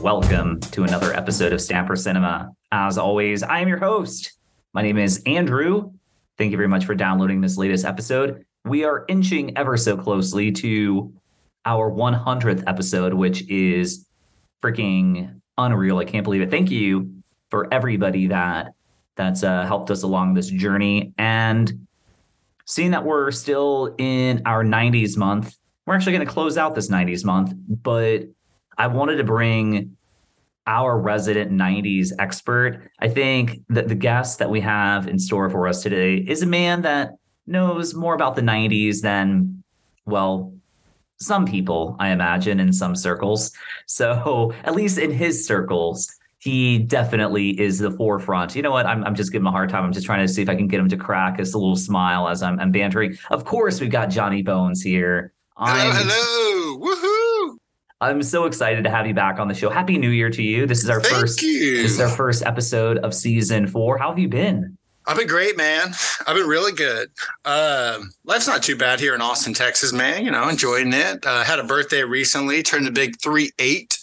welcome to another episode of Stamper Cinema. As always, I am your host. My name is Andrew. Thank you very much for downloading this latest episode. We are inching ever so closely to our 100th episode, which is freaking unreal. I can't believe it. Thank you for everybody that that's uh, helped us along this journey. And seeing that we're still in our 90s month, we're actually going to close out this 90s month, but I wanted to bring our resident 90s expert. I think that the guest that we have in store for us today is a man that knows more about the 90s than, well, some people, I imagine, in some circles. So, at least in his circles, he definitely is the forefront. You know what? I'm, I'm just giving him a hard time. I'm just trying to see if I can get him to crack a little smile as I'm, I'm bantering. Of course, we've got Johnny Bones here. Hello, I'm, hello. Woohoo. I'm so excited to have you back on the show. Happy New Year to you. This is our Thank first you. this is our first episode of season four. How have you been? I've been great, man. I've been really good. Um, life's not too bad here in Austin, Texas, man. You know, enjoying it. Uh, had a birthday recently, turned a big three eight.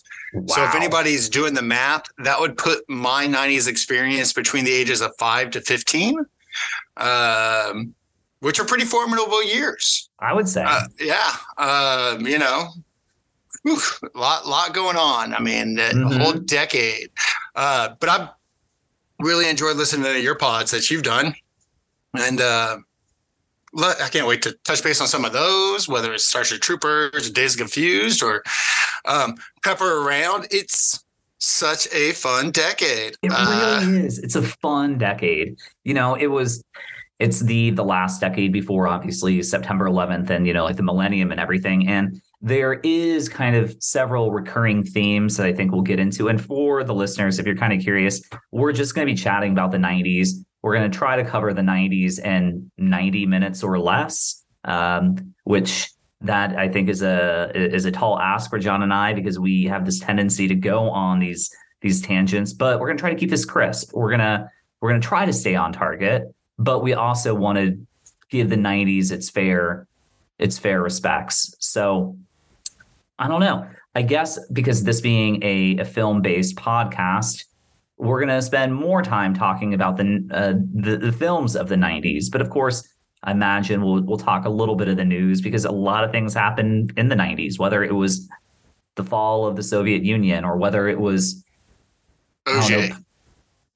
So if anybody's doing the math, that would put my 90s experience between the ages of five to 15, um, which are pretty formidable years. I would say. Uh, yeah. Um, you know, whew, a lot, lot going on. I mean, a Mhm. whole decade. Uh, but I've really enjoyed listening to your pods that you've done. And uh, I can't wait to touch base on some of those, whether it's Starship Troopers, Days Confused, or um, Pepper Around. It's such a fun decade. It Uh, really is. It's a fun decade. You know, it was it's the the last decade before obviously September 11th and you know like the millennium and everything and there is kind of several recurring themes that I think we'll get into and for the listeners if you're kind of curious we're just going to be chatting about the 90s we're going to try to cover the 90s in 90 minutes or less um, which that I think is a is a tall ask for John and I because we have this tendency to go on these these tangents, but we're gonna try to keep this crisp. We're gonna we're gonna try to stay on target, but we also want to give the 90s its fair its fair respects. So I don't know. I guess because this being a, a film based podcast, we're gonna spend more time talking about the, uh, the the films of the 90s. But of course, I imagine we'll we'll talk a little bit of the news because a lot of things happened in the 90s, whether it was the fall of the Soviet Union or whether it was know,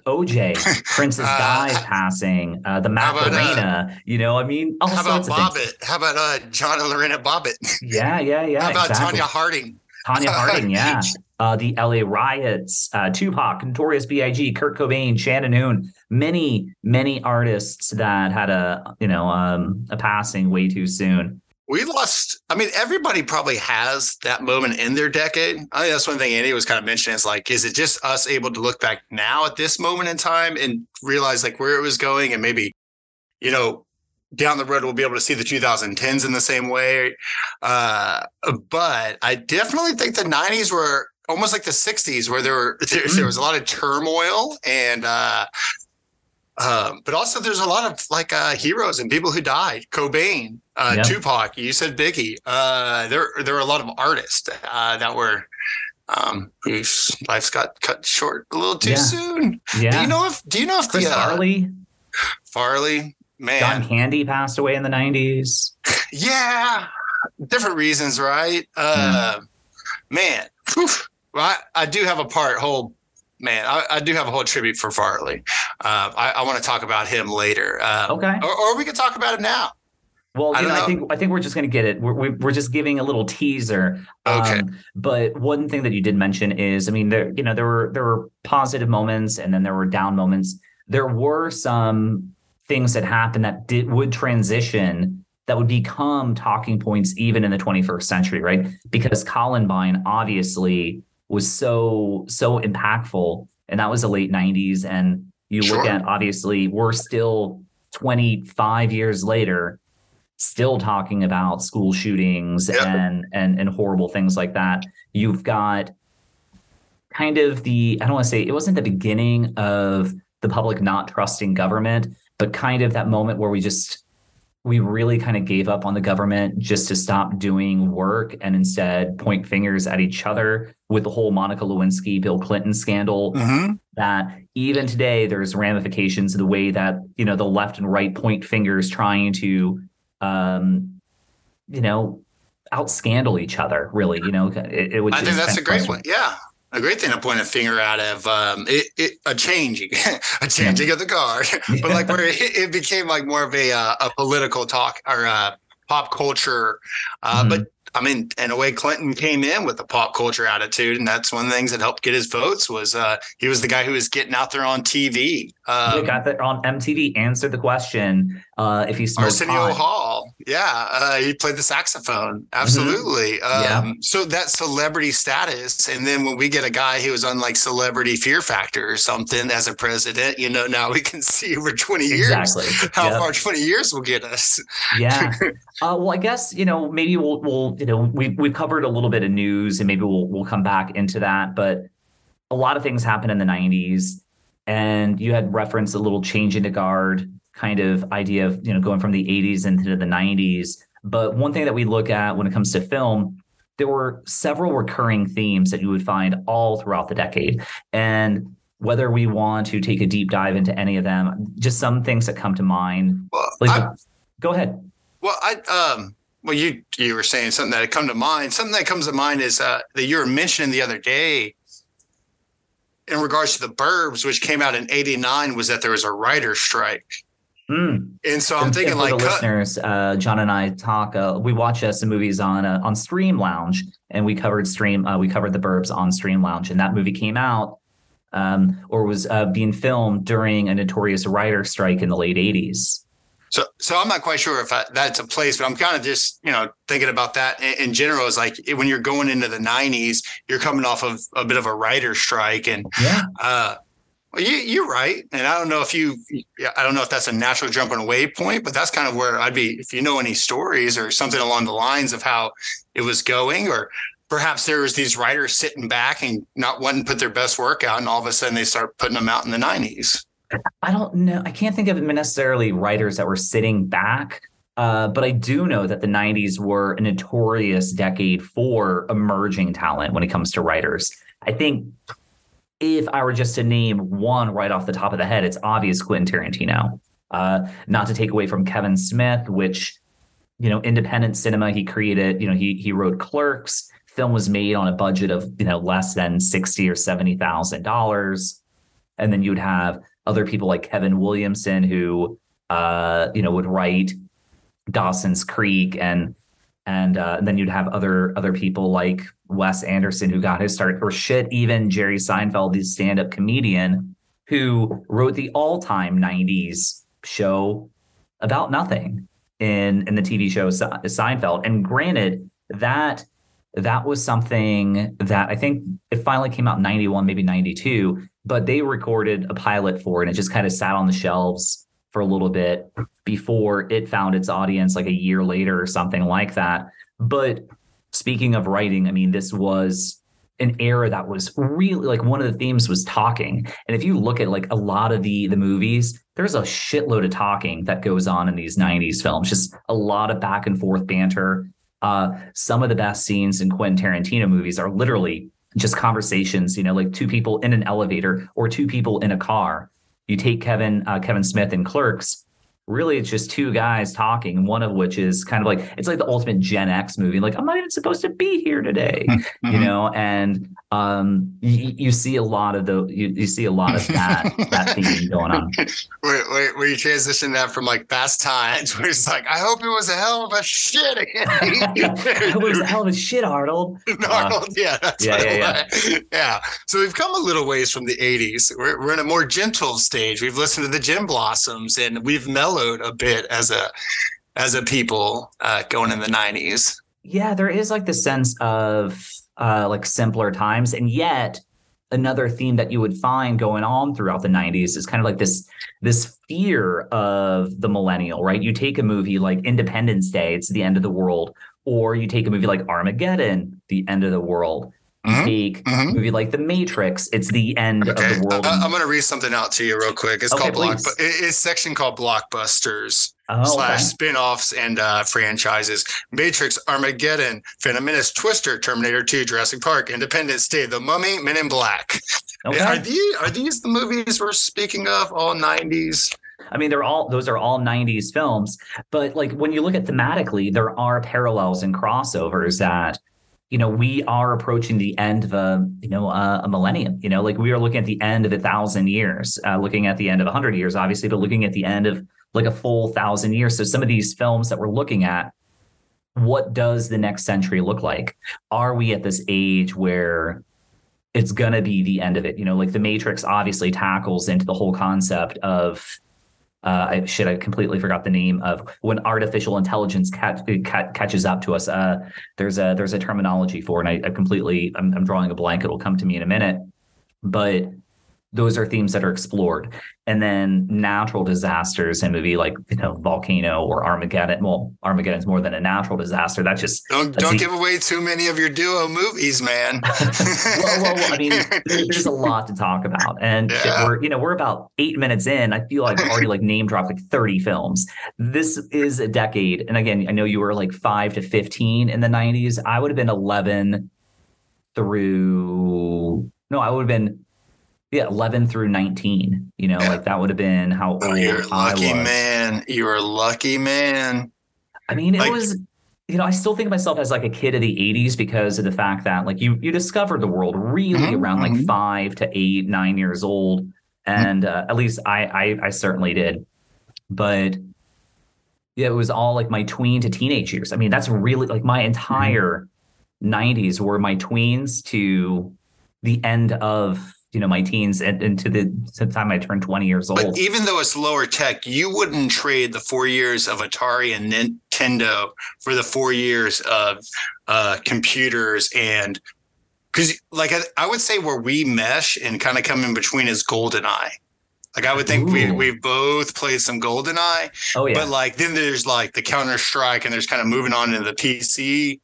OJ, Princess Uh, passing, uh, the about, uh, Macarena. you know, I mean, all How about sorts of things. Bobbitt? How about uh, John and Lorena Bobbitt? Yeah, yeah, yeah. How about exactly. Tonya Harding? Tonya Harding, yeah. Uh, the LA riots, uh, Tupac, Notorious B.I.G., Kurt Cobain, Shannon Hoon, many, many artists that had a, you know, um, a passing way too soon. We lost i mean everybody probably has that moment in their decade. I think that's one thing andy was kind of mentioning is like is it just us able to look back now at this moment in time and realize like where it was going and maybe you know down the road we'll be able to see the 2010s in the same way. Uh, but i definitely think the 90s were almost like the 60s where there were there, there was a lot of turmoil and uh um, but also there's a lot of like uh, heroes and people who died. Cobain, uh, Yeah. Tupac, you said Biggie. Uh, there there were a lot of artists uh, that were um, whose lives got cut short a little too Yeah. soon. Do you know if do you know if Chris the uh, Farley, Farley man? John Candy passed away in the 90s. Yeah, different reasons, right? Uh, Man, whew. I, I do have a part whole. Man, I, I do have a whole tribute for Farley. Uh, I, I want to talk about him later. Um, Okay. or, or we could talk about it now. Well, I you know, don't I think I think we're just going to get it. We're we- we're just giving a little teaser. Okay. Um, but one thing that you did mention is, I mean, there you know there were there were positive moments and then there were down moments. There were some things that happened that did would transition that would become talking points even in the 21st century, right? Because Columbine obviously was so so impactful, and that was the late 90s. And you look at obviously we're still 25 years later still talking about school shootings Yep. and and and horrible things like that. You've got kind of the I don't want to say it wasn't the beginning of the public not trusting government, but kind of that moment where we just we really kind of gave up on the government just to stop doing work and instead point fingers at each other with the whole Monica Lewinsky, Bill Clinton scandal. Mm-hmm. That even today, there's ramifications of the way that, you know, the left and right point fingers trying to, um, you know, out scandal each other, really. You know, it, it. I think that's a great one. Yeah a great thing to point a finger out of um, it, it, a changing, a changing of the guard, but like where it, it, became like more of a uh, a political talk or uh, pop culture. Uh, mm-hmm. But I mean, in a way, Clinton came in with a pop culture attitude, and that's one of the things that helped get his votes. Was uh, he was the guy who was getting out there on TV? Um, got that on MTV. Answered the question uh, if he smoked Arsenio pot. Hall. Yeah, uh, he played the saxophone. Absolutely. Mm-hmm. Um, yeah. So that celebrity status, and then when we get a guy who was on like Celebrity Fear Factor or something as a president, you know, now we can see over twenty years exactly. how yep. far twenty years will get us. Yeah. Uh, well, I guess you know maybe we'll we'll you know we we've covered a little bit of news and maybe we'll we'll come back into that, but a lot of things happened in the '90s, and you had referenced a little change in the guard kind of idea of you know going from the 80s into the 90s. But one thing that we look at when it comes to film, there were several recurring themes that you would find all throughout the decade, and whether we want to take a deep dive into any of them, just some things that come to mind. Well, like, go ahead. Well, I um, well, you you were saying something that had come to mind. Something that comes to mind is uh, that you were mentioning the other day in regards to the Burbs, which came out in '89, was that there was a writer strike. Mm. And so I'm and, thinking, and like, the listeners, uh, John and I talk. Uh, we watch uh, some movies on uh, on Stream Lounge, and we covered Stream. Uh, we covered the Burbs on Stream Lounge, and that movie came out um, or was uh, being filmed during a notorious writer strike in the late '80s. So, so I'm not quite sure if I, that's a place, but I'm kind of just, you know, thinking about that in, in, general. Is like when you're going into the '90s, you're coming off of a bit of a writer strike, and yeah, uh, well, you, you're right. And I don't know if you, I don't know if that's a natural jumping away point, but that's kind of where I'd be. If you know any stories or something along the lines of how it was going, or perhaps there was these writers sitting back and not wanting to put their best work out, and all of a sudden they start putting them out in the '90s. I don't know. I can't think of necessarily writers that were sitting back, uh, but I do know that the 90s were a notorious decade for emerging talent when it comes to writers. I think if I were just to name one right off the top of the head, it's obvious Quentin Tarantino. Uh, not to take away from Kevin Smith, which, you know, independent cinema, he created, you know, he he wrote Clerks. Film was made on a budget of, you know, less than sixty or seventy thousand dollars. And then you'd have other people like Kevin Williamson, who uh, you know would write Dawson's Creek, and and, uh, and then you'd have other other people like Wes Anderson, who got his start, or shit, even Jerry Seinfeld, the stand-up comedian, who wrote the all-time '90s show about nothing in in the TV show Seinfeld. And granted, that that was something that I think it finally came out 91, maybe 92, but they recorded a pilot for it and it just kind of sat on the shelves for a little bit before it found its audience like a year later or something like that. But speaking of writing, I mean, this was an era that was really like one of the themes was talking. And if you look at like a lot of the the movies, there's a shitload of talking that goes on in these 90s films, just a lot of back and forth banter. Uh, some of the best scenes in Quentin Tarantino movies are literally just conversations, you know, like two people in an elevator or two people in a car. You take Kevin uh, Kevin Smith and Clerks, really it's just two guys talking one of which is kind of like it's like the ultimate gen x movie like i'm not even supposed to be here today mm-hmm. you know? And um you, you, see a lot of the you, you see a lot of that that theme going on. Where, where, where, you transition that from like fast times where it's like i hope it was a hell of a shit again it was a hell of a shit arnold. Arnold uh, yeah yeah yeah, yeah. yeah. So we've come a little ways from the 80s we're, we're in a more gentle stage. We've listened to the gin blossoms and we've mellowed mellowed a bit as a as a people uh, going in the 90s. Yeah, there is like the sense of uh, like simpler times, and yet another theme that you would find going on throughout the 90s is kind of like this this fear of the millennial right you take a movie like independence day it's the end of the world or you take a movie like armageddon the end of the world Mm-hmm. Mm-hmm. movie like The Matrix. It's the end okay. of the world. I, am going to read something out to you real quick. It's okay, called Block. It's section called Blockbusters oh, slash okay. spin-offs and uh, franchises. Matrix, Armageddon, Phantom Menace, Twister, Terminator 2, Jurassic Park, Independence Day, The Mummy, Men in Black. Okay. Are these are these the movies we're speaking of? All 90s? I mean, they're all those are all 90s films, but like when you look at thematically, there are parallels and crossovers that you know we are approaching the end of a you know a, a millennium you know like we are looking at the end of a thousand years uh, looking at the end of a hundred years obviously but looking at the end of like a full thousand years. So some of these films that we're looking at what does the next century look like? Are we at this age where it's going to be the end of it? You know like the matrix obviously tackles into the whole concept of uh, I should I completely forgot the name of when artificial intelligence catch, catch, catches up to us. Uh, there's a there's a terminology for, it and I, I completely I'm, I'm drawing a blank. It'll come to me in a minute, but those are themes that are explored. And then natural disasters in a movie like you know volcano or Armageddon. Well, Armageddon is more than a natural disaster. That's just don't don't give away too many of your duo movies, man. well, well, well, I mean, there's a lot to talk about, and yeah. we're you know we're about eight minutes in. I feel like I've already like name dropped like 30 films. This is a decade, and again, I know you were like five to 15 in the 90s. I would have been 11 through no, I would have been yeah, 11 through 19. You know, yeah. like that would have been how oh, old You're lucky man. You're a lucky man. I mean, it like, was you know, I still think of myself as like a kid of the 80s because of the fact that like you you discovered the world really mm-hmm, around like mm-hmm. 5 to 8, 9 years old mm-hmm. and uh, at least I, I I certainly did. But yeah, it was all like my tween to teenage years. I mean, that's really like my entire mm-hmm. 90s were my tweens to the end of you know my teens and, and to the, to the time I turned 20 years old. But even though it's lower tech, you wouldn't trade the four years of Atari and Nintendo for the four years of uh, computers and because like I, I, would say where we mesh and kind of come in between is GoldenEye. Like I would think Ooh. we we both played some GoldenEye. Oh yeah. But like then there's like the Counter Strike and there's kind of moving on into the PC.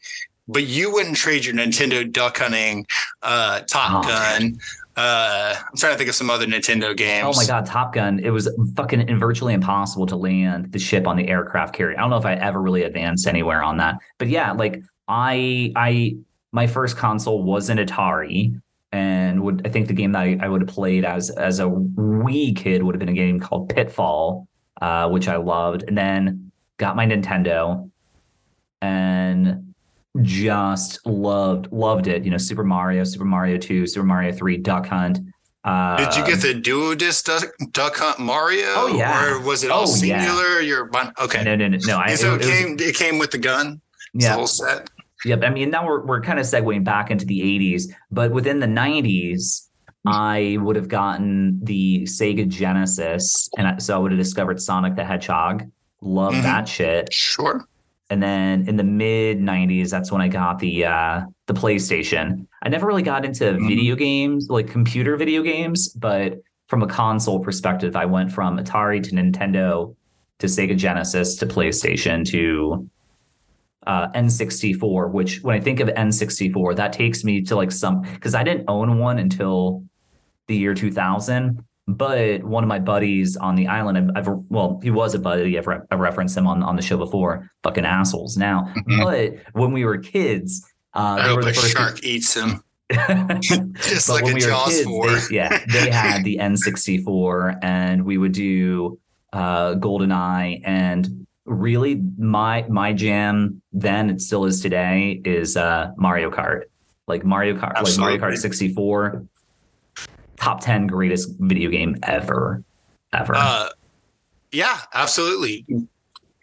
But you wouldn't trade your Nintendo duck hunting, uh, Top oh, Gun, uh, I'm trying to think of some other Nintendo games. Oh my god, Top Gun! It was fucking virtually impossible to land the ship on the aircraft carrier. I don't know if I ever really advanced anywhere on that, but yeah, like I, I, my first console was an Atari, and would I think the game that I, I would have played as as a wee kid would have been a game called Pitfall, uh, which I loved, and then got my Nintendo, and just loved loved it. You know, Super Mario, Super Mario Two, Super Mario Three, Duck Hunt. Uh, Did you get the duo disc Duck, Duck Hunt Mario? Oh yeah. Or was it all oh, singular? Yeah. Your okay. No, no, no, no. I, so it, it came. Was, it came with the gun. Yeah. whole set. Yep. I mean, now we're we're kind of segueing back into the '80s, but within the '90s, I would have gotten the Sega Genesis, and I, so I would have discovered Sonic the Hedgehog. Love mm-hmm. that shit. Sure and then in the mid 90s that's when i got the uh the playstation i never really got into mm-hmm. video games like computer video games but from a console perspective i went from atari to nintendo to sega genesis to playstation to uh, n64 which when i think of n64 that takes me to like some because i didn't own one until the year 2000 but one of my buddies on the island, I've, I've well, he was a buddy. I've, re- I've, referenced him on, on the show before. Fucking assholes now. Mm-hmm. But when we were kids, uh, I hope a shark eats him. Just like a we Jaws kids. They, yeah, they had the N64, and we would do uh, GoldenEye. And really, my my jam then, it still is today, is uh, Mario Kart. Like Mario Kart, Absolutely. like Mario Kart 64 top 10 greatest video game ever ever. Uh, yeah absolutely.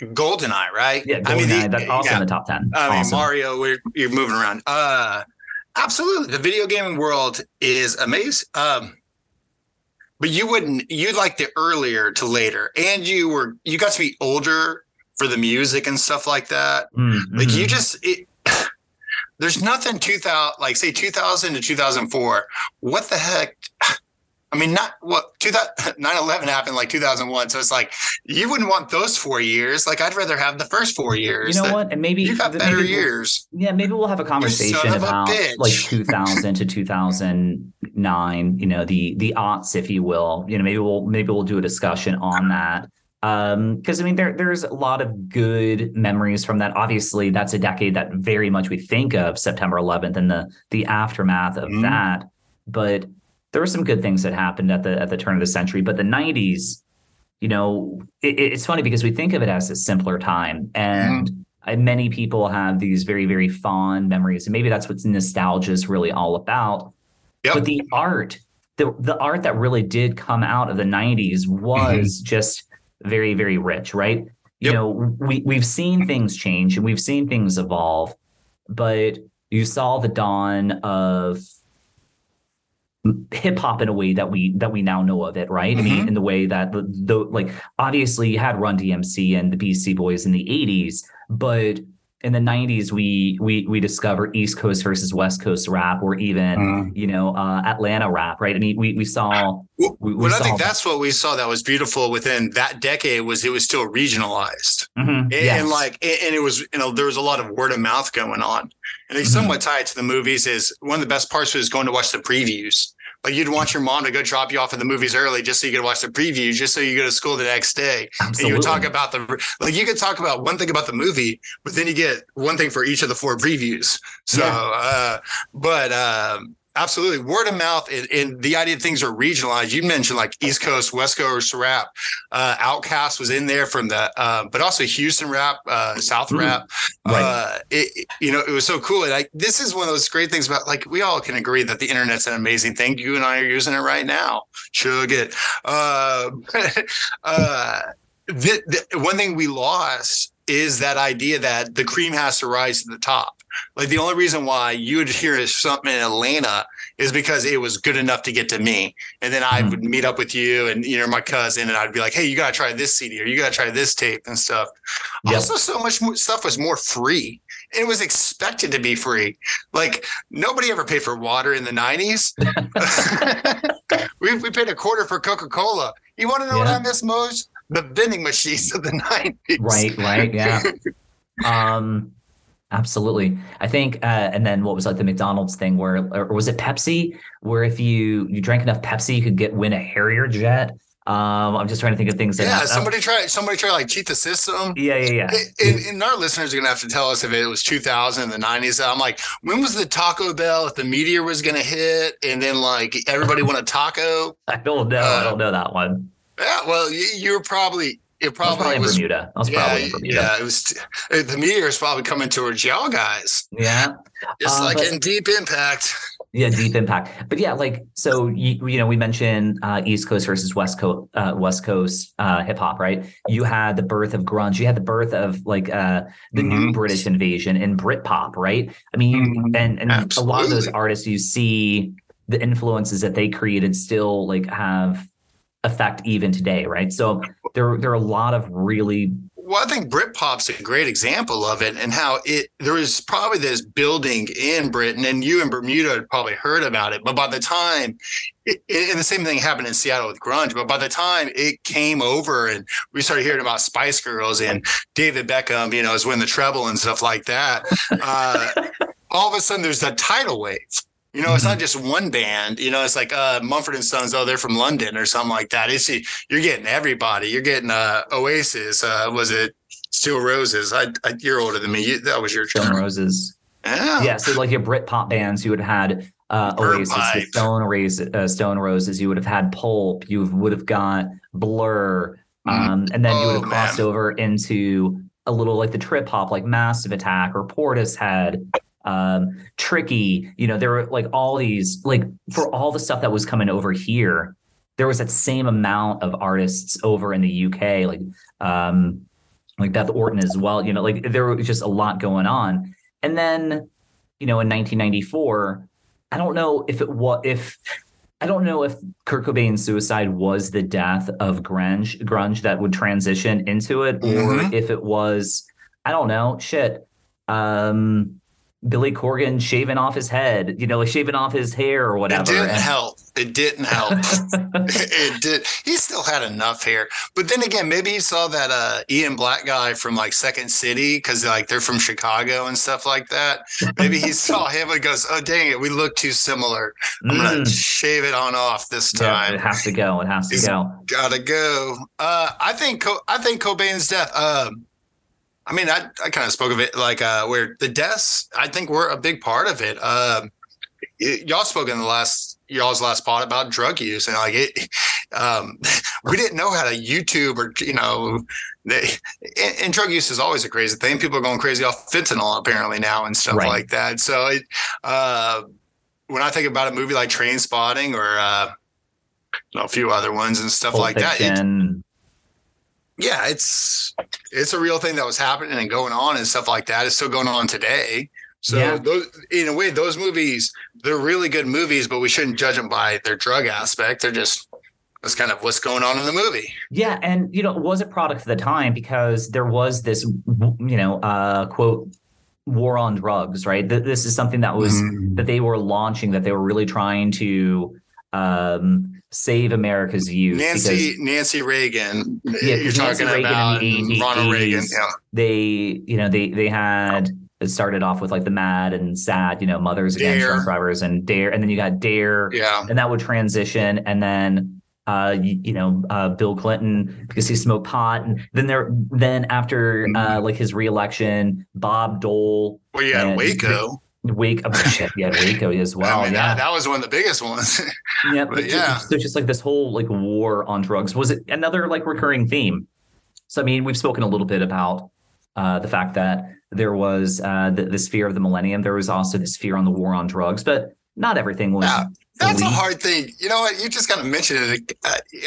Goldeneye right? Yeah goldeneye, I mean, the, that's also yeah. in the top 10 i mean awesome. mario we're, you're moving around. Uh absolutely. The video gaming world is amazing. Um but you wouldn't you like the earlier to later and you were you got to be older for the music and stuff like that. Mm-hmm. like you just it, there's nothing 2000 like say 2000 to 2004 what the heck I mean, not what 9 11 happened like 2001. So it's like, you wouldn't want those four years. Like, I'd rather have the first four years. You know what? And maybe you got better maybe years. We'll, yeah, maybe we'll have a conversation about like 2000 to 2009, you know, the, the aughts, if you will. You know, maybe we'll, maybe we'll do a discussion on that. Um, because I mean, there there's a lot of good memories from that. Obviously, that's a decade that very much we think of September 11th and the the aftermath of mm. that. But there were some good things that happened at the at the turn of the century, but the 90s, you know, it, it's funny because we think of it as a simpler time, and mm-hmm. many people have these very very fond memories, and maybe that's what nostalgia is really all about. Yep. But the art, the the art that really did come out of the 90s was mm-hmm. just very very rich, right? You yep. know, we we've seen things change and we've seen things evolve, but you saw the dawn of hip hop in a way that we that we now know of it, right? Mm-hmm. I mean, mm-hmm. in the way that the, the like obviously you had Run DMC and the Beastie Boys in the '80s, but in the 90s we we we discover east coast versus west coast rap or even mm. you know uh, atlanta rap right i mean we we saw we, we well, saw i think that's what we saw that was beautiful within that decade was it was still regionalized mm-hmm. and, yes. and, like and it was you know there was a lot of word of mouth going on and it's mm-hmm. somewhat tied to the movies is one of the best parts was going to watch the previews like you'd want your mom to go drop you off at the movies early just so you could watch the preview, just so you go to school the next day. Absolutely. And you would talk about the like you could talk about one thing about the movie, but then you get one thing for each of the four previews. So, yeah. uh, but um, Absolutely. Word of mouth and, and, the idea of things are regionalized. You mentioned like East Coast, West Coast rap. Uh, OutKast was in there from the, uh, but also Houston rap, uh, South mm rap. Right. Uh, it, you know, it was so cool. And like, this is one of those great things about like, we all can agree that the internet's an amazing thing. You and I are using it right now. Chug it. Uh, uh, the, the, one thing we lost is that idea that the cream has to rise to the top. Like the only reason why you would hear something in Atlanta is because it was good enough to get to me. And then I mm-hmm. would meet up with you and you know my cousin and I'd be like, "Hey, you got to try this CD or you got to try this tape and stuff." Yep. Also so much more stuff was more free. It was expected to be free. Like nobody ever paid for water in the 90s. we, we paid a quarter for Coca-Cola. You want to know yeah. what I miss most? The vending machines of the 90s. Right, right, yeah. um Absolutely. I think, uh, and then what was like the McDonald's thing where, or was it Pepsi, where if you you drank enough Pepsi, you could get win a Harrier jet. Um, I'm just trying to think of things. That, yeah, somebody try somebody try like cheat the system. Yeah, yeah, yeah. And, and our listeners are gonna have to tell us if it was 2000 in the 90s. I'm like, when was the Taco Bell? If the meteor was gonna hit, and then like everybody want a taco? I don't know. Uh, I don't know that one. Yeah, well, you, you're probably it probably, probably was, in Bermuda. I was yeah, probably in Bermuda. Yeah, it was. The meteor is probably coming towards y'all guys. Yeah, it's uh, like but, in Deep Impact. Yeah, Deep Impact. But yeah, like so, you, you know, we mentioned uh, East Coast versus West Coast, uh, West Coast uh, hip hop, right? You had the birth of grunge. You had the birth of like uh, the mm-hmm. new British invasion in Britpop, right? I mean, mm-hmm. and and a lot of those artists you see the influences that they created still like have effect even today, right? So there there are a lot of really well, I think Britpop's a great example of it, and how it there is probably this building in Britain, and you in Bermuda had probably heard about it, but by the time, it, and the same thing happened in Seattle with grunge, but by the time it came over and we started hearing about Spice Girls and David Beckham, you know, is winning the treble and stuff like that, uh, all of a sudden there's that tidal wave you know, it's not mm-hmm. just one band. You know, it's like uh, Mumford and Sons. Oh, they're from London or something like that. It's you're getting everybody. You're getting uh, Oasis. Uh, was it Steel Roses? I, I, you're older than me. You, that was your Stone Roses. Yeah. Yeah. So like your Brit pop bands, you would have had uh, Oasis, Stone Roses, uh, Stone Roses. You would have had Pulp. You would have got Blur, mm-hmm. um, and then oh, you would have crossed man. over into a little like the trip hop, like Massive Attack or Portishead um, tricky. You know, there were like all these like for all the stuff that was coming over here, there was that same amount of artists over in the UK, like um, like Beth Orton as well. You know, like there was just a lot going on. And then, you know, in 1994, I don't know if it was if I don't know if Kurt Cobain's suicide was the death of grunge, grunge that would transition into it, or mm-hmm. if it was, I don't know, shit. Um, Billy Corgan shaving off his head, you know, like shaving off his hair or whatever. It didn't And- help. It didn't help. it did. He still had enough hair, but then again, maybe he saw that uh, Ian Black guy from like Second City because like they're from Chicago and stuff like that. Maybe he saw him and goes, "Oh dang it, we look too similar. I'm gonna Mm. shave it on off this Yeah, time. it has to go. It has to go. Gotta go." Uh, I think Co- I think Cobain's death. Um, I mean, I, I kind of spoke of it like uh, where the deaths. I think were a big part of it. Um, y- y'all spoke in the last y'all's last pod about drug use and like it. Um, we didn't know how to YouTube or you know, they, and, and drug use is always a crazy thing. People are going crazy off fentanyl apparently now and stuff Right. like that. So it, uh, when I think about a movie like Trainspotting or uh, you know, a few other ones and stuff Pulp like that, it, Fiction. Yeah, it's it's a real thing that was happening and going on and stuff like that. It's still going on today. So Yeah. those, in a way, those movies they're really good movies, but we shouldn't judge them by their drug aspect. They're just that's kind of what's going on in the movie. Yeah, and you know, it was a product of the time because there was this, you know, uh, quote, war on drugs, right? This is something that was Mm-hmm. that they were launching, that they were really trying to um, save America's youth. Nancy Nancy Reagan. Yeah, you're Nancy talking Reagan about the 80s Ronald Reagan. Yeah. they, you know, they they had it started off with like the MADD and SADD, you know, mothers against Dare. drunk drivers and dare, and then you got dare, Yeah. and that would transition and then uh you, you know uh bill clinton because he smoked pot and then there then after uh like his reelection bob dole Well, you had And- Waco. Wake oh shit yeah waco as well I mean, yeah that, that was one of the biggest ones. yeah but but yeah. so just like this whole like war on drugs was it another like recurring theme so i mean we've spoken a little bit about uh the fact that there was uh the, this fear of the millennium there was also this fear on the war on drugs but not everything was Yeah. That's a hard thing. You know what? You just kind of mentioned it.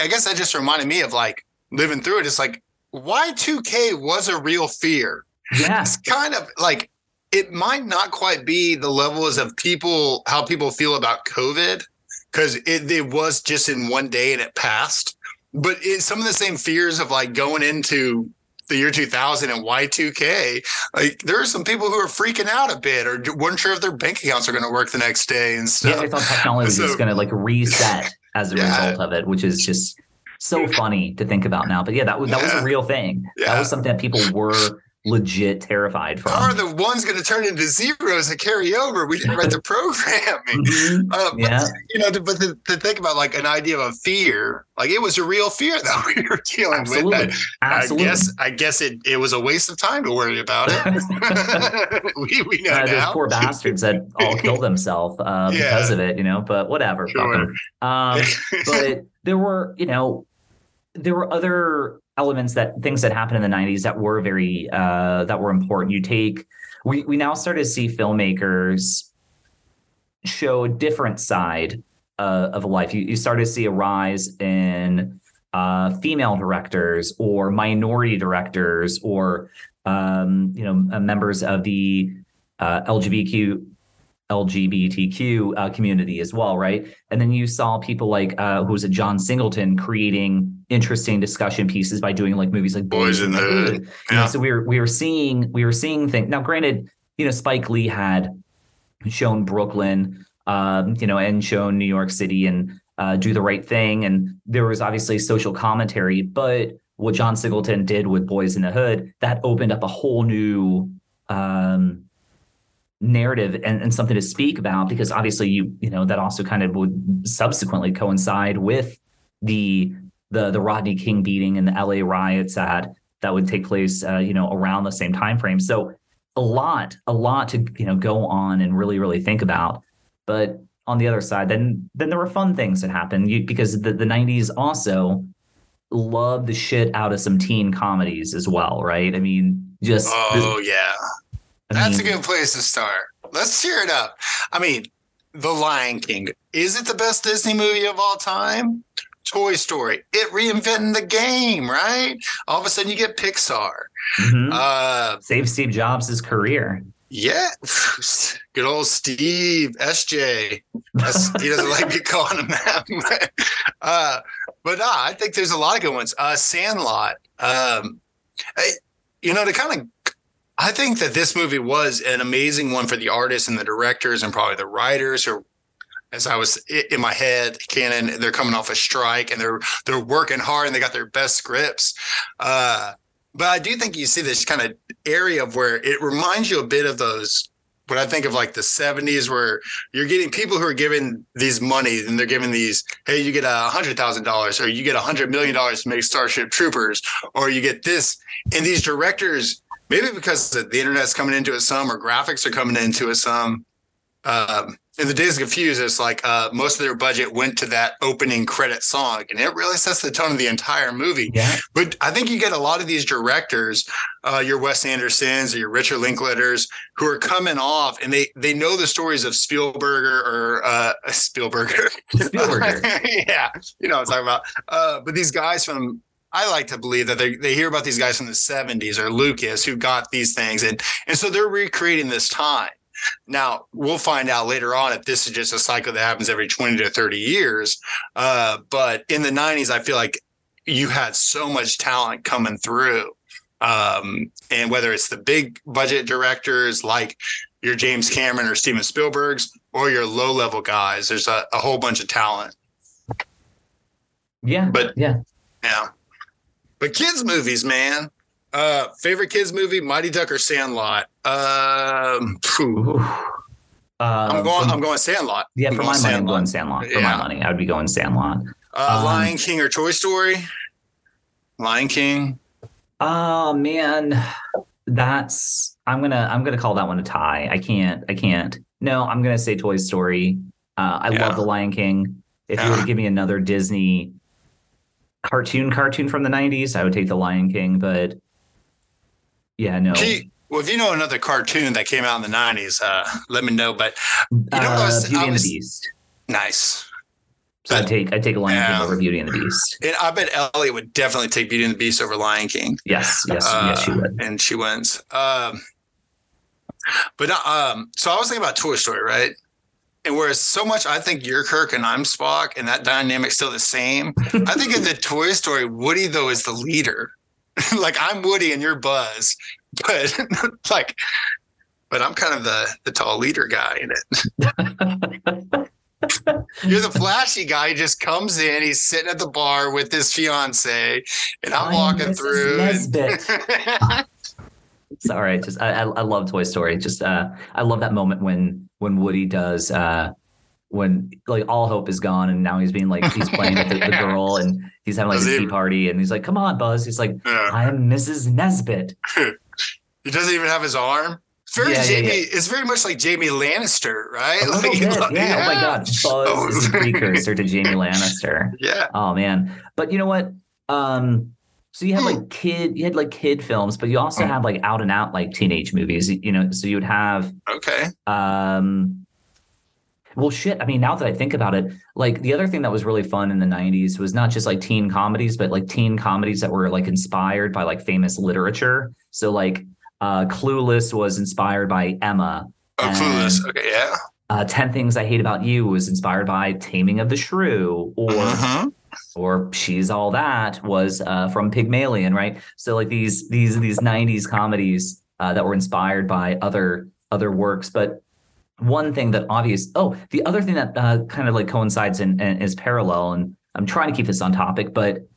I guess that just reminded me of like living through it. It's like Y2K was a real fear. yeah It's kind of like it might not quite be the levels of people, how people feel about COVID, because it, it was just in one day and it passed. But it's some of the same fears of like going into the year 2000 and Y2K. Like there are some people who are freaking out a bit or weren't sure if their bank accounts are going to work the next day and stuff. Yeah, they thought technology was So- just going to like reset as a Yeah. result of it, which is just so funny to think about now. But yeah, that was that was a real thing. That was something that people were legit terrified from. Are the ones going to turn into zeros and carry over? We didn't write the programming. Mhm. Uh, but, Yeah. you know, to, but to, to think about like an idea of a fear, like it was a real fear that we were dealing Absolutely, with. absolutely. I guess, I guess it, it was a waste of time to worry about it. we, we know Uh, those poor bastards that all killed themselves uh, Yeah. because of it, you know. But whatever, Sure. Um, but there were, you know, there were other elements that things that happened in the 90s that were very uh that were important. You take we we now start to see filmmakers show a different side uh, of life. You you start to see a rise in uh female directors or minority directors or um you know uh, members of the uh LGBTQ LGBTQ uh, community as well, right? And then you saw people like uh, who was it, John Singleton, creating interesting discussion pieces by doing like movies like Boys in the Hood. Yeah. so we were we were seeing we were seeing things. Now, granted, you know, Spike Lee had shown Brooklyn, um, you know, and shown New York City and uh, Do the Right Thing, and there was obviously social commentary, but what John Singleton did with Boys in the Hood that opened up a whole new um, narrative and, and something to speak about because obviously you you know that also kind of would subsequently coincide with the the the Rodney King beating and the LA riots that that would take place uh, you know around the same time frame so a lot a lot to you know go on and really really think about but on the other side then then there were fun things that happened you, because the, the 90s also loved the shit out of some teen comedies as well right i mean just Oh yeah, I that's mean, a good place to start. Let's cheer it up. I mean, The Lion King is it the best Disney movie of all time? Toy Story, it reinventing the game, right? All of a sudden, you get Pixar. mhm. Uh, Save Steve Jobs' career. yeah, good old Steve SJ. That's, he doesn't like me calling him that. uh, but nah, I think there's a lot of good ones. Uh, Sandlot. Um, I- you know, to kind of I think that this movie was an amazing one for the artists and the directors and probably the writers or as I was in my head, Canon, they're coming off a strike and they're they're working hard and they got their best scripts. Uh, but I do think you see this kind of area of where it reminds you a bit of those what I think of like the 70s where you're getting people who are giving these money and they're giving these, hey, you get a hundred thousand dollars or you get a hundred million dollars to make Starship Troopers, or you get this. And these directors, maybe because the internet's coming into it some or graphics are coming into it some. Um, in the days of confused it's like uh, most of their budget went to that opening credit song and it really sets the tone of the entire movie. Yeah. but i think you get a lot of these directors uh, your wes andersons or your richard linklaters who are coming off and they they know the stories of spielberg or uh, spielberg spielberg yeah you know what i'm talking about. Uh, but these guys from I like to believe that they, they hear about these guys from the 70s or Lucas who got these things and and so they're recreating this time now, we'll find out later on if this is just a cycle that happens every 20 to 30 years. Uh, but in the 90s, I feel like you had so much talent coming through. Um, and whether it's the big budget directors like your James Cameron or Steven Spielberg's or your low level guys, there's a, a whole bunch of talent. Yeah. But yeah. Yeah. But kids' movies, man. Uh, favorite kids movie: Mighty Duck or Sandlot. Um, uh, I'm going. I'm going Sandlot. Yeah, I'm for my money, I'm going Sandlot. For Yeah. my money, I would be going Sandlot. Uh, Um, Lion King or Toy Story. Lion King. Oh man, that's I'm gonna I'm gonna call that one a tie. I can't I can't. No, I'm gonna say Toy Story. Uh, I Yeah. love The Lion King. If you were to give me another Disney cartoon cartoon from the '90s, I would take The Lion King. But yeah, no. Gee, well, if you know another cartoon that came out in the '90s, uh, let me know. But you know, uh, I was, Beauty I and the Beast. nice. So I'd take I'd take Lion Yeah. King over Beauty and the Beast. And I bet Elliot would definitely take Beauty and the Beast over Lion King. Yes, yes, Uh, yes, she would. and she wins. Um, but uh, um, so I was thinking about Toy Story, right? And whereas so much I think you're Kirk and I'm Spock, and that dynamic's still the same. I think in the Toy Story, Woody though is the leader. like I'm Woody and you're Buzz, but like, but I'm kind of the the tall leader guy in it. You're the flashy guy who just comes in. He's sitting at the bar with his fiance, and I'm I'm walking Mrs. through. Nesbit. And, It's. Just I, I I love Toy Story. Just uh I love that moment when when Woody does uh when like all hope is gone and now he's being like he's playing with the, the girl and he's having like Does a tea party and he's like, Come on, Buzz. He's like, Yeah. I'm Mrs. Nesbit. He doesn't even have his arm. It's very Yeah, yeah, Jaime. yeah. It's very much like Jaime Lannister, right? A little Like, bit. like, Yeah. Oh my god. Buzz Oh. is a precursor to Jaime Lannister. Yeah. Oh man. But you know what? Um so you had Hmm. like kid you had like kid films, but you also Hmm. had like out and out like teenage movies. You know, so you would have Okay. Um, well, shit. I mean, now that I think about it, like the other thing that was really fun in the '90s was not just like teen comedies, but like teen comedies that were like inspired by like famous literature. So, like, uh, Clueless was inspired by Emma. Oh, And- clueless. Okay. Yeah. Uh, Ten Things I Hate About You was inspired by Taming of the Shrew, or Mhm. or She's All That was uh, from Pygmalion, right? So like these these these '90s comedies uh, that were inspired by other other works, but one thing that obvious oh the other thing that uh, kind of like coincides and, is parallel and i'm trying to keep this on topic but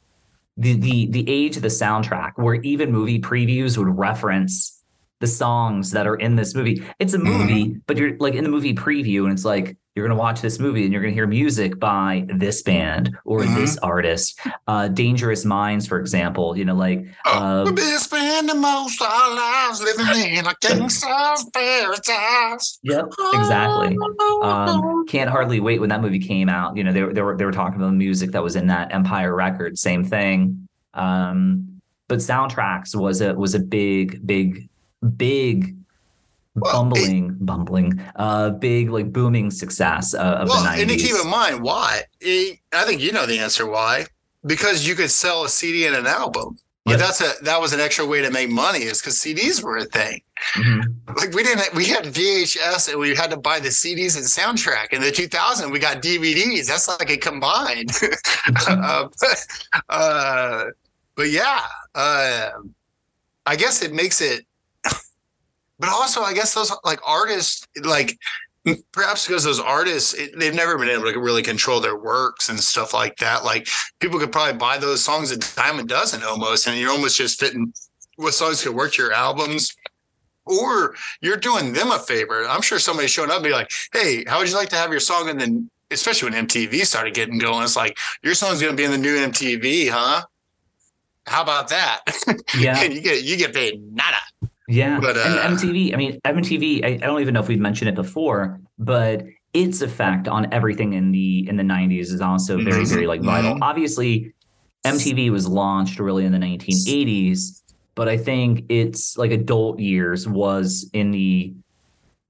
the the the age of the soundtrack where even movie previews would reference the songs that are in this movie it's a movie but you're like in the movie preview and it's like you're going to watch this movie and you're going to hear music by this band or Mhm. this artist uh dangerous minds for example you know like Oh, uh, we've been spending most of our lives living in a gangster's paradise. yep exactly um, can't hardly wait when that movie came out. You know, they were they were they were talking about the music that was in that Empire record, same thing. Um, but soundtracks was a was a big, big, big Well, bumbling, bumbling, uh, big like booming success uh, of well, the and to keep in mind why. Eh, I think you know the answer why. Because you could sell a CD and an album. Like Yep. that's a that was an extra way to make money is because CDs were a thing. Mhm. Like we didn't we had VHS and we had to buy the CDs and soundtrack. In the 2000 we got DVDs. That's like a combined. uh, but, uh, but yeah, uh, I guess it makes it but also I guess those like artists like perhaps because those artists it, they've never been able to really control their works and stuff like that. Like people could probably buy those songs a dime a dozen almost and you're almost just fitting what songs could work to your albums. Or you're doing them a favor. I'm sure somebody's showing up and be like hey how would you like to have your song? And then especially when mtv started getting going it's like your song's going to be in the new mtv huh? How about that? Yeah. and you get you get paid nada Yeah, But, uh, and MTV. I mean, MTV. I, I don't even know if we've mentioned it before, but its effect on everything in the in the '90s is also very, Mhm. very like vital. Mhm. Obviously, MTV was launched really in the 1980s, but I think its like adult years was in the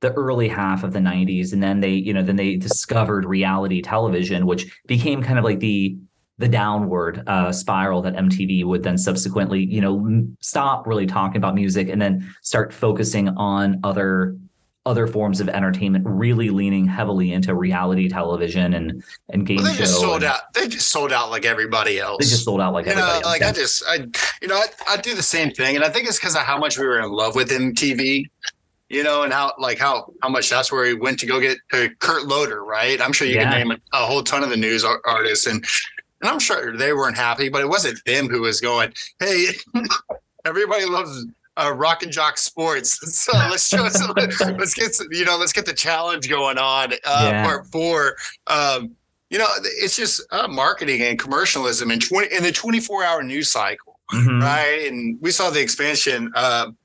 the early half of the 90s and then they you know then they discovered reality television which became kind of like the the downward uh, spiral that MTV would then subsequently, you know, m- stop really talking about music and then start focusing on other other forms of entertainment, really leaning heavily into reality television and and game well, they show. just sold and out they just sold out like everybody else They just sold out like you know, everybody. else. like I just, I, you know, I, I do the same thing, and I think it's because of how much we were in love with MTV, you know, and how, like, how, how much that's where we went to go get uh, Kurt Loder, right? I'm sure you Yeah. can name a, a whole ton of the news ar- artists, and and I'm sure they weren't happy, but it wasn't them who was going, hey, everybody loves. Uh, rock and jock sports. So let's show us. let's get some- you know. Let's get the challenge going on. Uh, Yeah. Part four. Um, you know, it's just uh, marketing and commercialism and twenty in the twenty four hour news cycle, Mhm. right? And we saw the expansion. Um,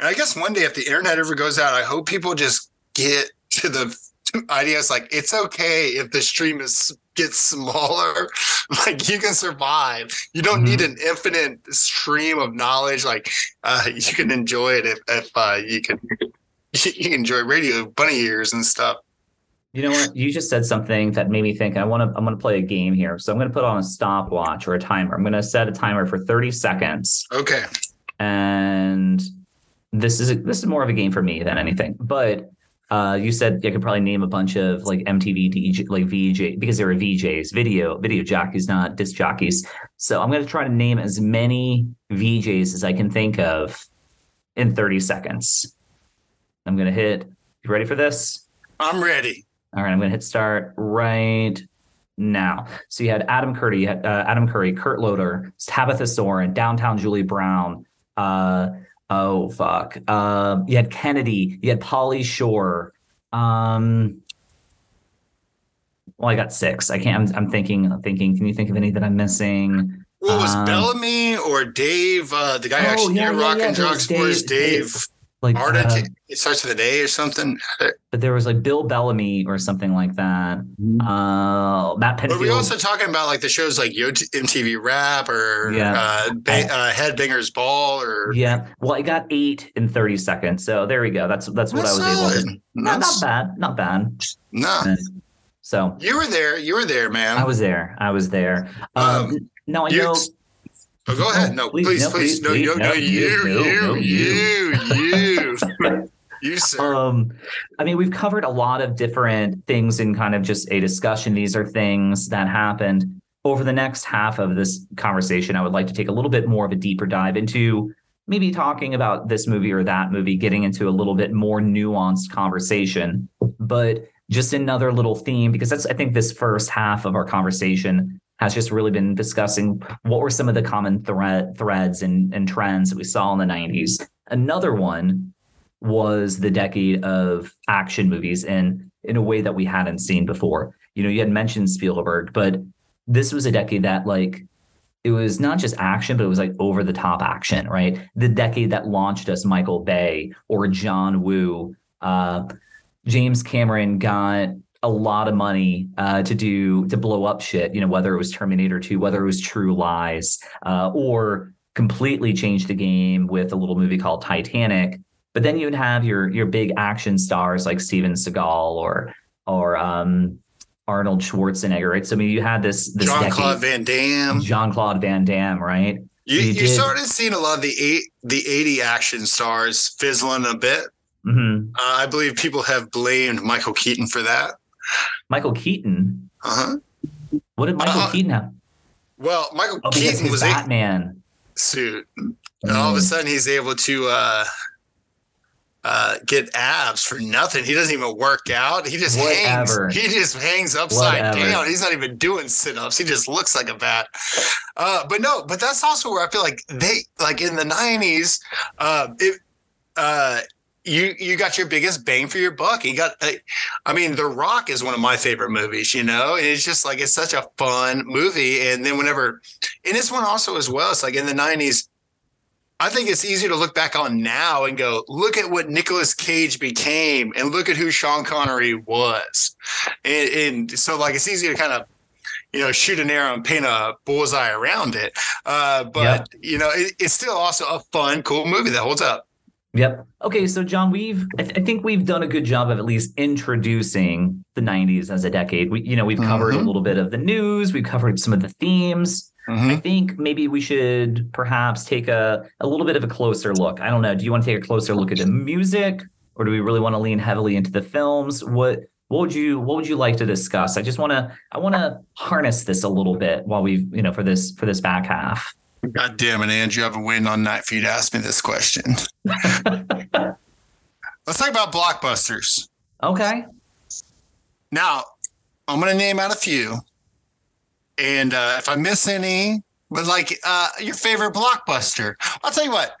and I guess one day, if the internet ever goes out, I hope people just get to the idea. It's like it's okay if the stream is gets smaller. like you can survive. You don't need an infinite stream of knowledge. Like uh, you can enjoy it if, if uh, you can. You can enjoy radio bunny ears and stuff. You know what? You just said something that made me think. I want to. I'm going to play a game here. So I'm going to put on a stopwatch or a timer. I'm going to set a timer for 30 seconds. Okay. and this is a, this is more of a game for me than anything. But uh, you said I could probably name a bunch of like MTV DJ, like VJ because they were VJs, video video jockeys, not disc jockeys. So I'm going to try to name as many VJs as I can think of in 30 seconds. I'm going to hit. You ready for this? I'm ready. All right, I'm going to hit start right now. So you had Adam Curry, you had, uh, Adam Curry, Kurt Loder, Tabitha Soren, Downtown Julie Brown. Uh, oh fuck. Um, you had Kennedy. You had Pauly Shore. Um, well, I got six. I can't. I'm, I'm thinking. I'm thinking. Can you think of any that I'm missing? What was Um, Bellamy or Dave? Uh, the guy Oh, actually yeah, yeah, Rock yeah, and Jock was Sports. Dave- Dave, Like, Ardent. uh, it starts with a day or something. but there was like Bill Bellamy or something like that. Uh, Matt Pinfield. we also talking about like the shows like Yo MTV Rap or Yeah. uh, ba- uh, Headbangers Ball or Yeah. Well, I got eight in 30 seconds. So there we go. That's that's what I That's was able to. solid. Not, not bad. Not bad. No, So you were there. You were there, man. I was there. I was there. Um, Um, no, I you- know. Oh, go ahead. No, Please, please, no, please, please, no, please, no, no, no, you, you, you, no, you, you, you, sir. Um, I mean, we've covered a lot of different things in kind of just a discussion. These are things that happened over the next half of this conversation. I would like to take a little bit more of a deeper dive into maybe talking about this movie or that movie, getting into a little bit more nuanced conversation. But just another little theme, because that's, I think, this first half of our conversation has just really been discussing what were some of the common thread, threads and, and trends that we saw in the 90s. Another one was the decade of action movies in in a way that we hadn't seen before. You know, you had mentioned Spielberg, but this was a decade that like it was not just action, but it was like over the top action, right? The decade that launched us Michael Bay or John Woo. Uh, James Cameron got a lot of money uh, to do to blow up shit. You know, whether it was Terminator 2, whether it was True Lies, uh, or completely change the game with a little movie called Titanic. But then you would have your your big action stars like Steven Seagal or or um, Arnold Schwarzenegger, right? So I mean, you had this this decade, Claude Van Damme. Jean Claude Van Damme, right? You, you you, did- started seeing a lot of the eight the eighty action stars fizzling a bit. hmm Uh, I believe people have blamed Michael Keaton for that. Michael Keaton. Uh huh. What did Michael Uh, Keaton have? Well, Michael Oh, Keaton was a Batman. suit, and all of a Mm. sudden he's able to uh, uh, get abs for nothing. He doesn't even work out. He just Whatever. hangs. He just hangs upside Whatever. down. He's not even doing sit ups. He just looks like a bat. Uh, but no, but that's also where I feel like they like in the nineties. Uh, it uh, you you got your biggest bang for your buck. You got, I mean, The Rock is one of my favorite movies. You know, and it's just like it's such a fun movie. And then whenever, and this one also as well. It's like in the nineties. I think it's easier to look back on now and go, look at what Nicolas Cage became and look at who Sean Connery was. And, and so, like, it's easy to kind of, you know, shoot an arrow and paint a bullseye around it. Uh, but, you know, it, it's still also a fun, cool movie that holds up. Yep. Okay, so John, we've I, th- I think we've done a good job of at least introducing the '90s as a decade. We, you know, we've covered a Mhm. little bit of the news. We've covered some of the themes. I think maybe we should perhaps take a a little bit of a closer look. I don't know. Do you want to take a closer look at the music, or do we really want to lean heavily into the films? What what would you what would you like to discuss? I just want to I want to harness this a little bit while we you know for this for this back half. God damn it, Andrew. I've been waiting all night for you to ask me this question. Let's talk about blockbusters. Okay. Now, I'm going to name out a few. And uh, if I miss any, but like uh, your favorite blockbuster, I'll tell you what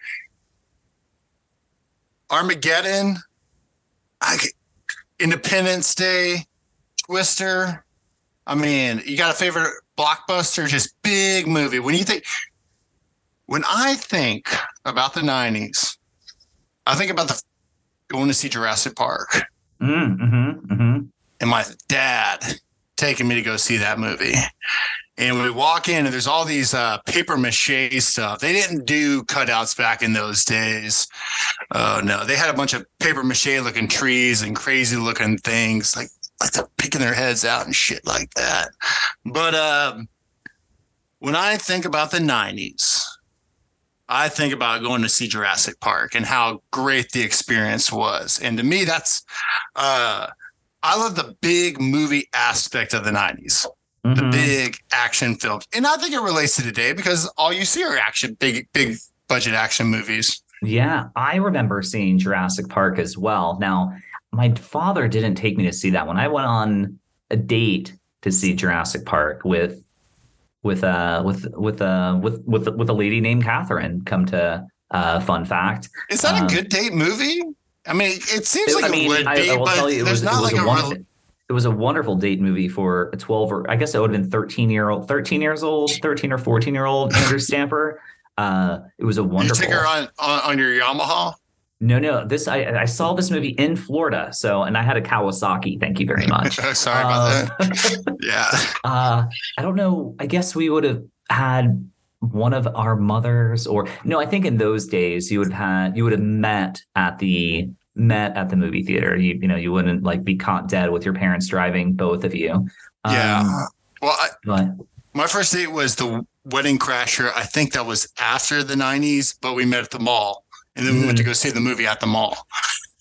Armageddon, I, Independence Day, Twister. I mean, you got a favorite blockbuster, just big movie. When you think, when I think about the 90s, I think about the going to see Jurassic Park Mm, mm-hmm, mm-hmm. and my dad taking me to go see that movie. And we walk in, and there's all these uh, paper mache stuff. They didn't do cutouts back in those days. Oh no, they had a bunch of paper mache looking trees and crazy looking things, like like they're picking their heads out and shit like that. But um, when I think about the '90s, I think about going to see Jurassic Park and how great the experience was. And to me, that's uh, I love the big movie aspect of the 90s, the Mhm. big action films. And I think it relates to today because all you see are action, big, big budget action movies. Yeah, I remember seeing Jurassic Park as well. Now, my father didn't take me to see that one. I went on a date to see Jurassic Park with with uh with with uh with with with a lady named Catherine. Come to uh fun fact. Is that Um, a good date movie? I mean, it seems like I it mean, would I, be, I will but tell you, it there's was, it not was like a wonderful, real. it was a wonderful date movie for a 12 or I guess it would have been 13 year old, 13 years old, 13 or 14 year old Andrew Stamper. Uh, it was a wonderful. You take her on, on on your Yamaha. No, no. This I I saw this movie in Florida. So and I had a Kawasaki. Thank you very much. Sorry about Uh, that. Yeah. uh, I don't know. I guess we would have had one of our mothers, or no. I think in those days you would have had you would have met at the met at the movie theater. You you know you wouldn't like be caught dead with your parents driving both of you. Um, yeah. Well, I, But my first date was the Wedding Crasher. I think that was after the 90s, but we met at the mall. And then we went to go see the movie at the mall.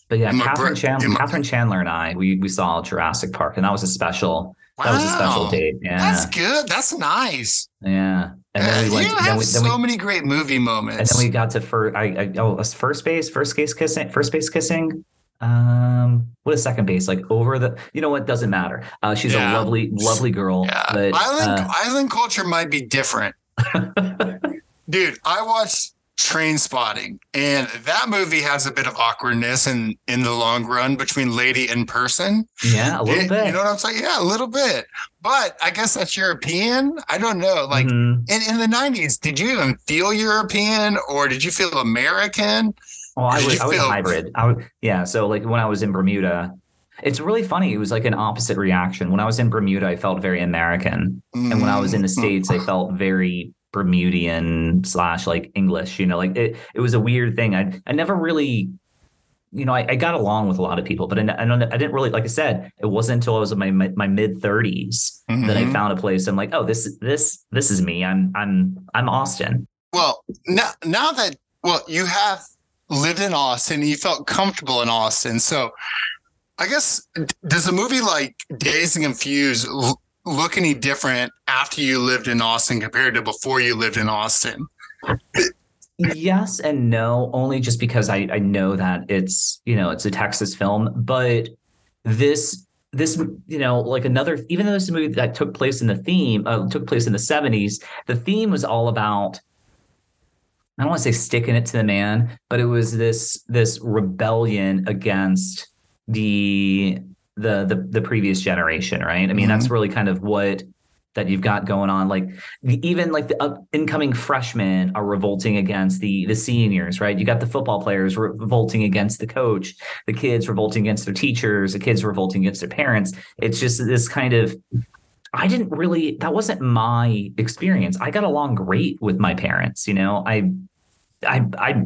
but yeah, Catherine Chandler, and my- Catherine Chandler and I we we saw Jurassic Park, and that was a special. That was a special date. Yeah, That's good. That's nice. yeah. And then we went. you have Then we, then we so many great movie moments. And then we got to first. I, I oh, first base, first base kissing, first base kissing. Um, what is second base? Like over the. You know what? Doesn't matter. Uh, she's Yeah. a lovely, lovely girl. yeah. But island uh, island culture might be different. Dude, I watched Trainspotting, and that movie has a bit of awkwardness in in the long run between lady and person. yeah, a little You- bit. You know what I'm saying? Yeah, a little bit. But I guess that's European. I don't know. Like Mhm. in, in the 90s, did you even feel European or did you feel American? well, I was, I was a feel- hybrid. I was, yeah. So like when I was in Bermuda, it's really funny. It was like an opposite reaction. When I was in Bermuda, I felt very American, and when I was in the Mm. states, I felt very Bermudian slash like English. You know, like it. It was a weird thing. I I never really. You know, I, I got along with a lot of people, but I, I don't. I didn't really, like I said, it wasn't until I was in my my, my mid 30s that I Mhm. found a place. I'm like, oh, this this this is me. I'm I'm I'm Austin. Well, now now that well, you have lived in Austin, you felt comfortable in Austin. So, I guess does a movie like Dazed and Confused look any different after you lived in Austin compared to before you lived in Austin? yes and no, only just because I, I know that it's you know it's a Texas film, but this this you know like another even though this movie that took place in the theme uh, took place in the 70s the theme was all about i don't want to say sticking it to the man but it was this this rebellion against the the the, the previous generation right i mean mm-hmm. that's really kind of what that you've got going on. Like even like the up, incoming freshmen are revolting against the the seniors, right? You got the football players revolting against the coach, the kids revolting against their teachers, the kids revolting against their parents. It's just this kind of I didn't really that wasn't my experience. I got along great with my parents, you know. I I I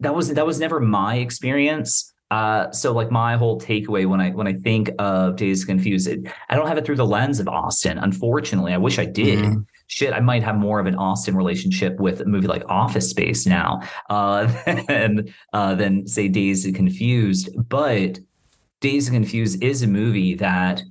that was that was never my experience. Uh, so like my whole takeaway when I when I think of Dazed Confused, it, I don't have it through the lens of Austin. Unfortunately, I wish I did. Mm-hmm. Shit, I might have more of an Austin relationship with a movie like Office Space now uh, than uh, than say and Confused. But and Confused is a movie that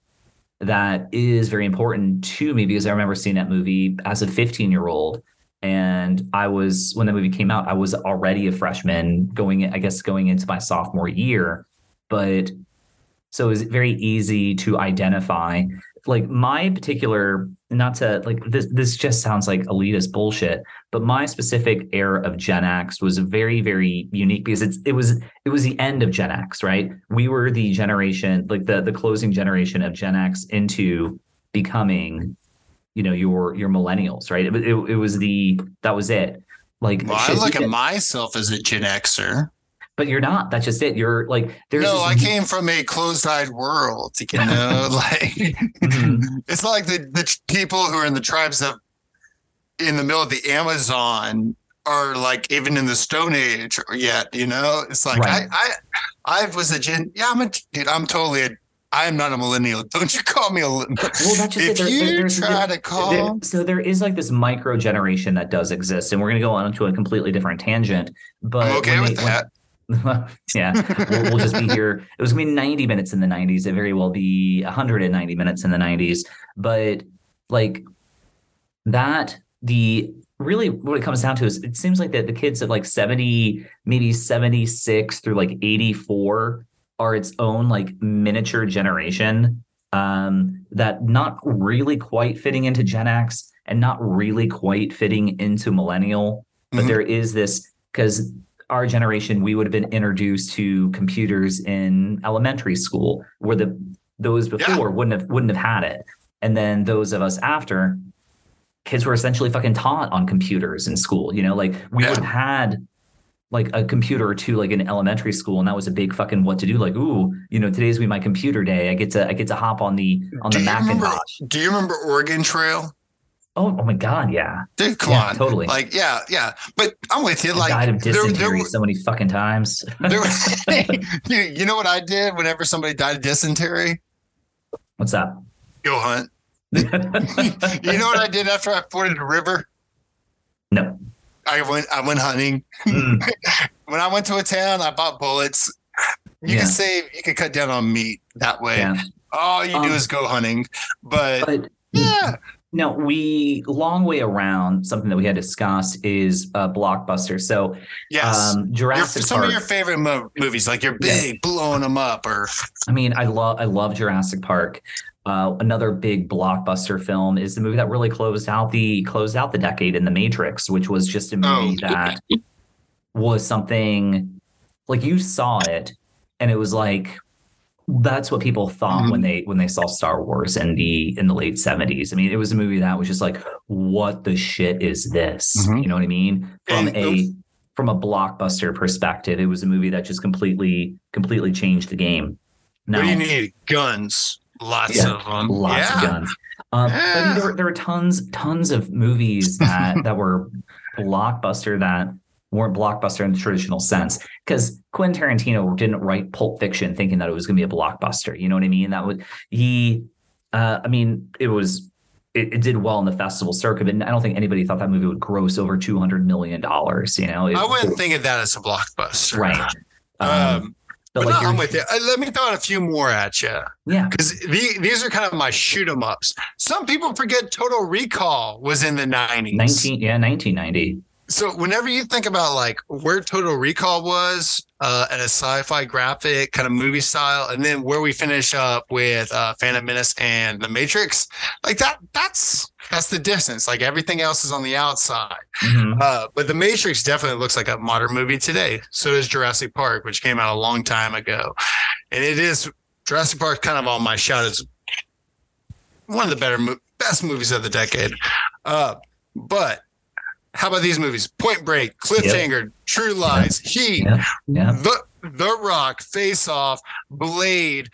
that is very important to me because I remember seeing that movie as a 15 year old and I was when the movie came out, I was already a freshman going, I guess, going into my sophomore year. But so it was very easy to identify. Like my particular, not to like this. This just sounds like elitist bullshit. But my specific era of Gen X was very, very unique because it's it was it was the end of Gen X, right? We were the generation, like the the closing generation of Gen X into becoming you know your your millennials right? It, it, it was the that was it. Like well, i look at myself as a gen xer. But you're not. That's just it. You're like there's no i came from a closed-eyed world you know like mm-hmm. it's like the, the people who are in the tribes of in the middle of the amazon are like even in the stone age yet you know? It's like right. I, I i was a gen yeah i'm a dude i'm totally a I am not a millennial. Don't you call me a well? That's just if there, you there, try to call. There, so there is like this micro generation that does exist, and we're going to go on to a completely different tangent. But I'm okay with they, that. When, yeah, we'll, we'll, just be here. It was going to be 90 minutes in the 90s. It very well be 190 minutes in the 90s. But like that, the really what it comes down to is it seems like that the kids at like 70, maybe 76 through like 84 are its own like miniature generation um, that not really quite fitting into Gen X and not really quite fitting into millennial. But mm-hmm. there is this because our generation we would have been introduced to computers in elementary school where the those before yeah. wouldn't have wouldn't have had it. And then those of us after kids were essentially fucking taught on computers in school. You know, like we yeah. would have had like a computer or two like in elementary school and that was a big fucking what to do. Like ooh you know today's be my computer day. I get to i get to hop on the on do the macintosh do you remember oregon trail? Oh, oh my god yeah. Dude, come yeah, on. totally. Like yeah yeah. But i'm with you I like died of dysentery there, there, so many fucking times. There, you, you know what i did whenever somebody died of dysentery? What's that? Go hunt. You know what i did after i forded the river? No I went I went hunting. Mm. when I went to a town, I bought bullets. You yeah. can save, you can cut down on meat that way. Yeah. All you um, do is go hunting. But, but yeah. No, we long way around. Something that we had discussed is a blockbuster. So, yes, um, Jurassic. Your, some Park, of your favorite mo- movies, like you're big, blowing them up, or I mean, I love I love Jurassic Park. Uh, another big blockbuster film is the movie that really closed out the closed out the decade in The Matrix, which was just a movie oh. that was something like you saw it and it was like that's what people thought mm-hmm. when they when they saw Star Wars in the in the late 70s. I mean, it was a movie that was just like, what the shit is this? Mm-hmm. You know what I mean? From a from a blockbuster perspective, it was a movie that just completely completely changed the game. Now, you need? Guns. Lots yeah, of them. Lots yeah. of guns. Um, yeah. I mean, there, there were tons, tons of movies that that were blockbuster that weren't blockbuster in the traditional sense. Because Quentin Tarantino didn't write Pulp Fiction thinking that it was going to be a blockbuster. You know what I mean? That would he. Uh, I mean, it was it, it, did well in the festival circuit, and I don't think anybody thought that movie would gross over two hundred million dollars. You know, it, I wouldn't think of that as a blockbuster, right? Um, um, but, like no, I'm with you. Let me throw a few more at you. Yeah. Because the, these are kind of my shoot 'em ups. Some people forget Total Recall was in the 90s. 19, yeah, 1990. So whenever you think about like where Total Recall was uh, at a sci-fi graphic kind of movie style, and then where we finish up with uh, Phantom Menace and The Matrix, like that, that's that's the distance. Like everything else is on the outside. Mhm. Uh, but The Matrix definitely looks like a modern movie today. So does Jurassic Park, which came out a long time ago, and it is Jurassic Park kind of on my shout as one of the better best movies of the decade. Uh, but how about these movies? Point Break, Cliffhanger, True Lies, Heat, Yeah. Yeah. The The Rock, Face Off, Blade,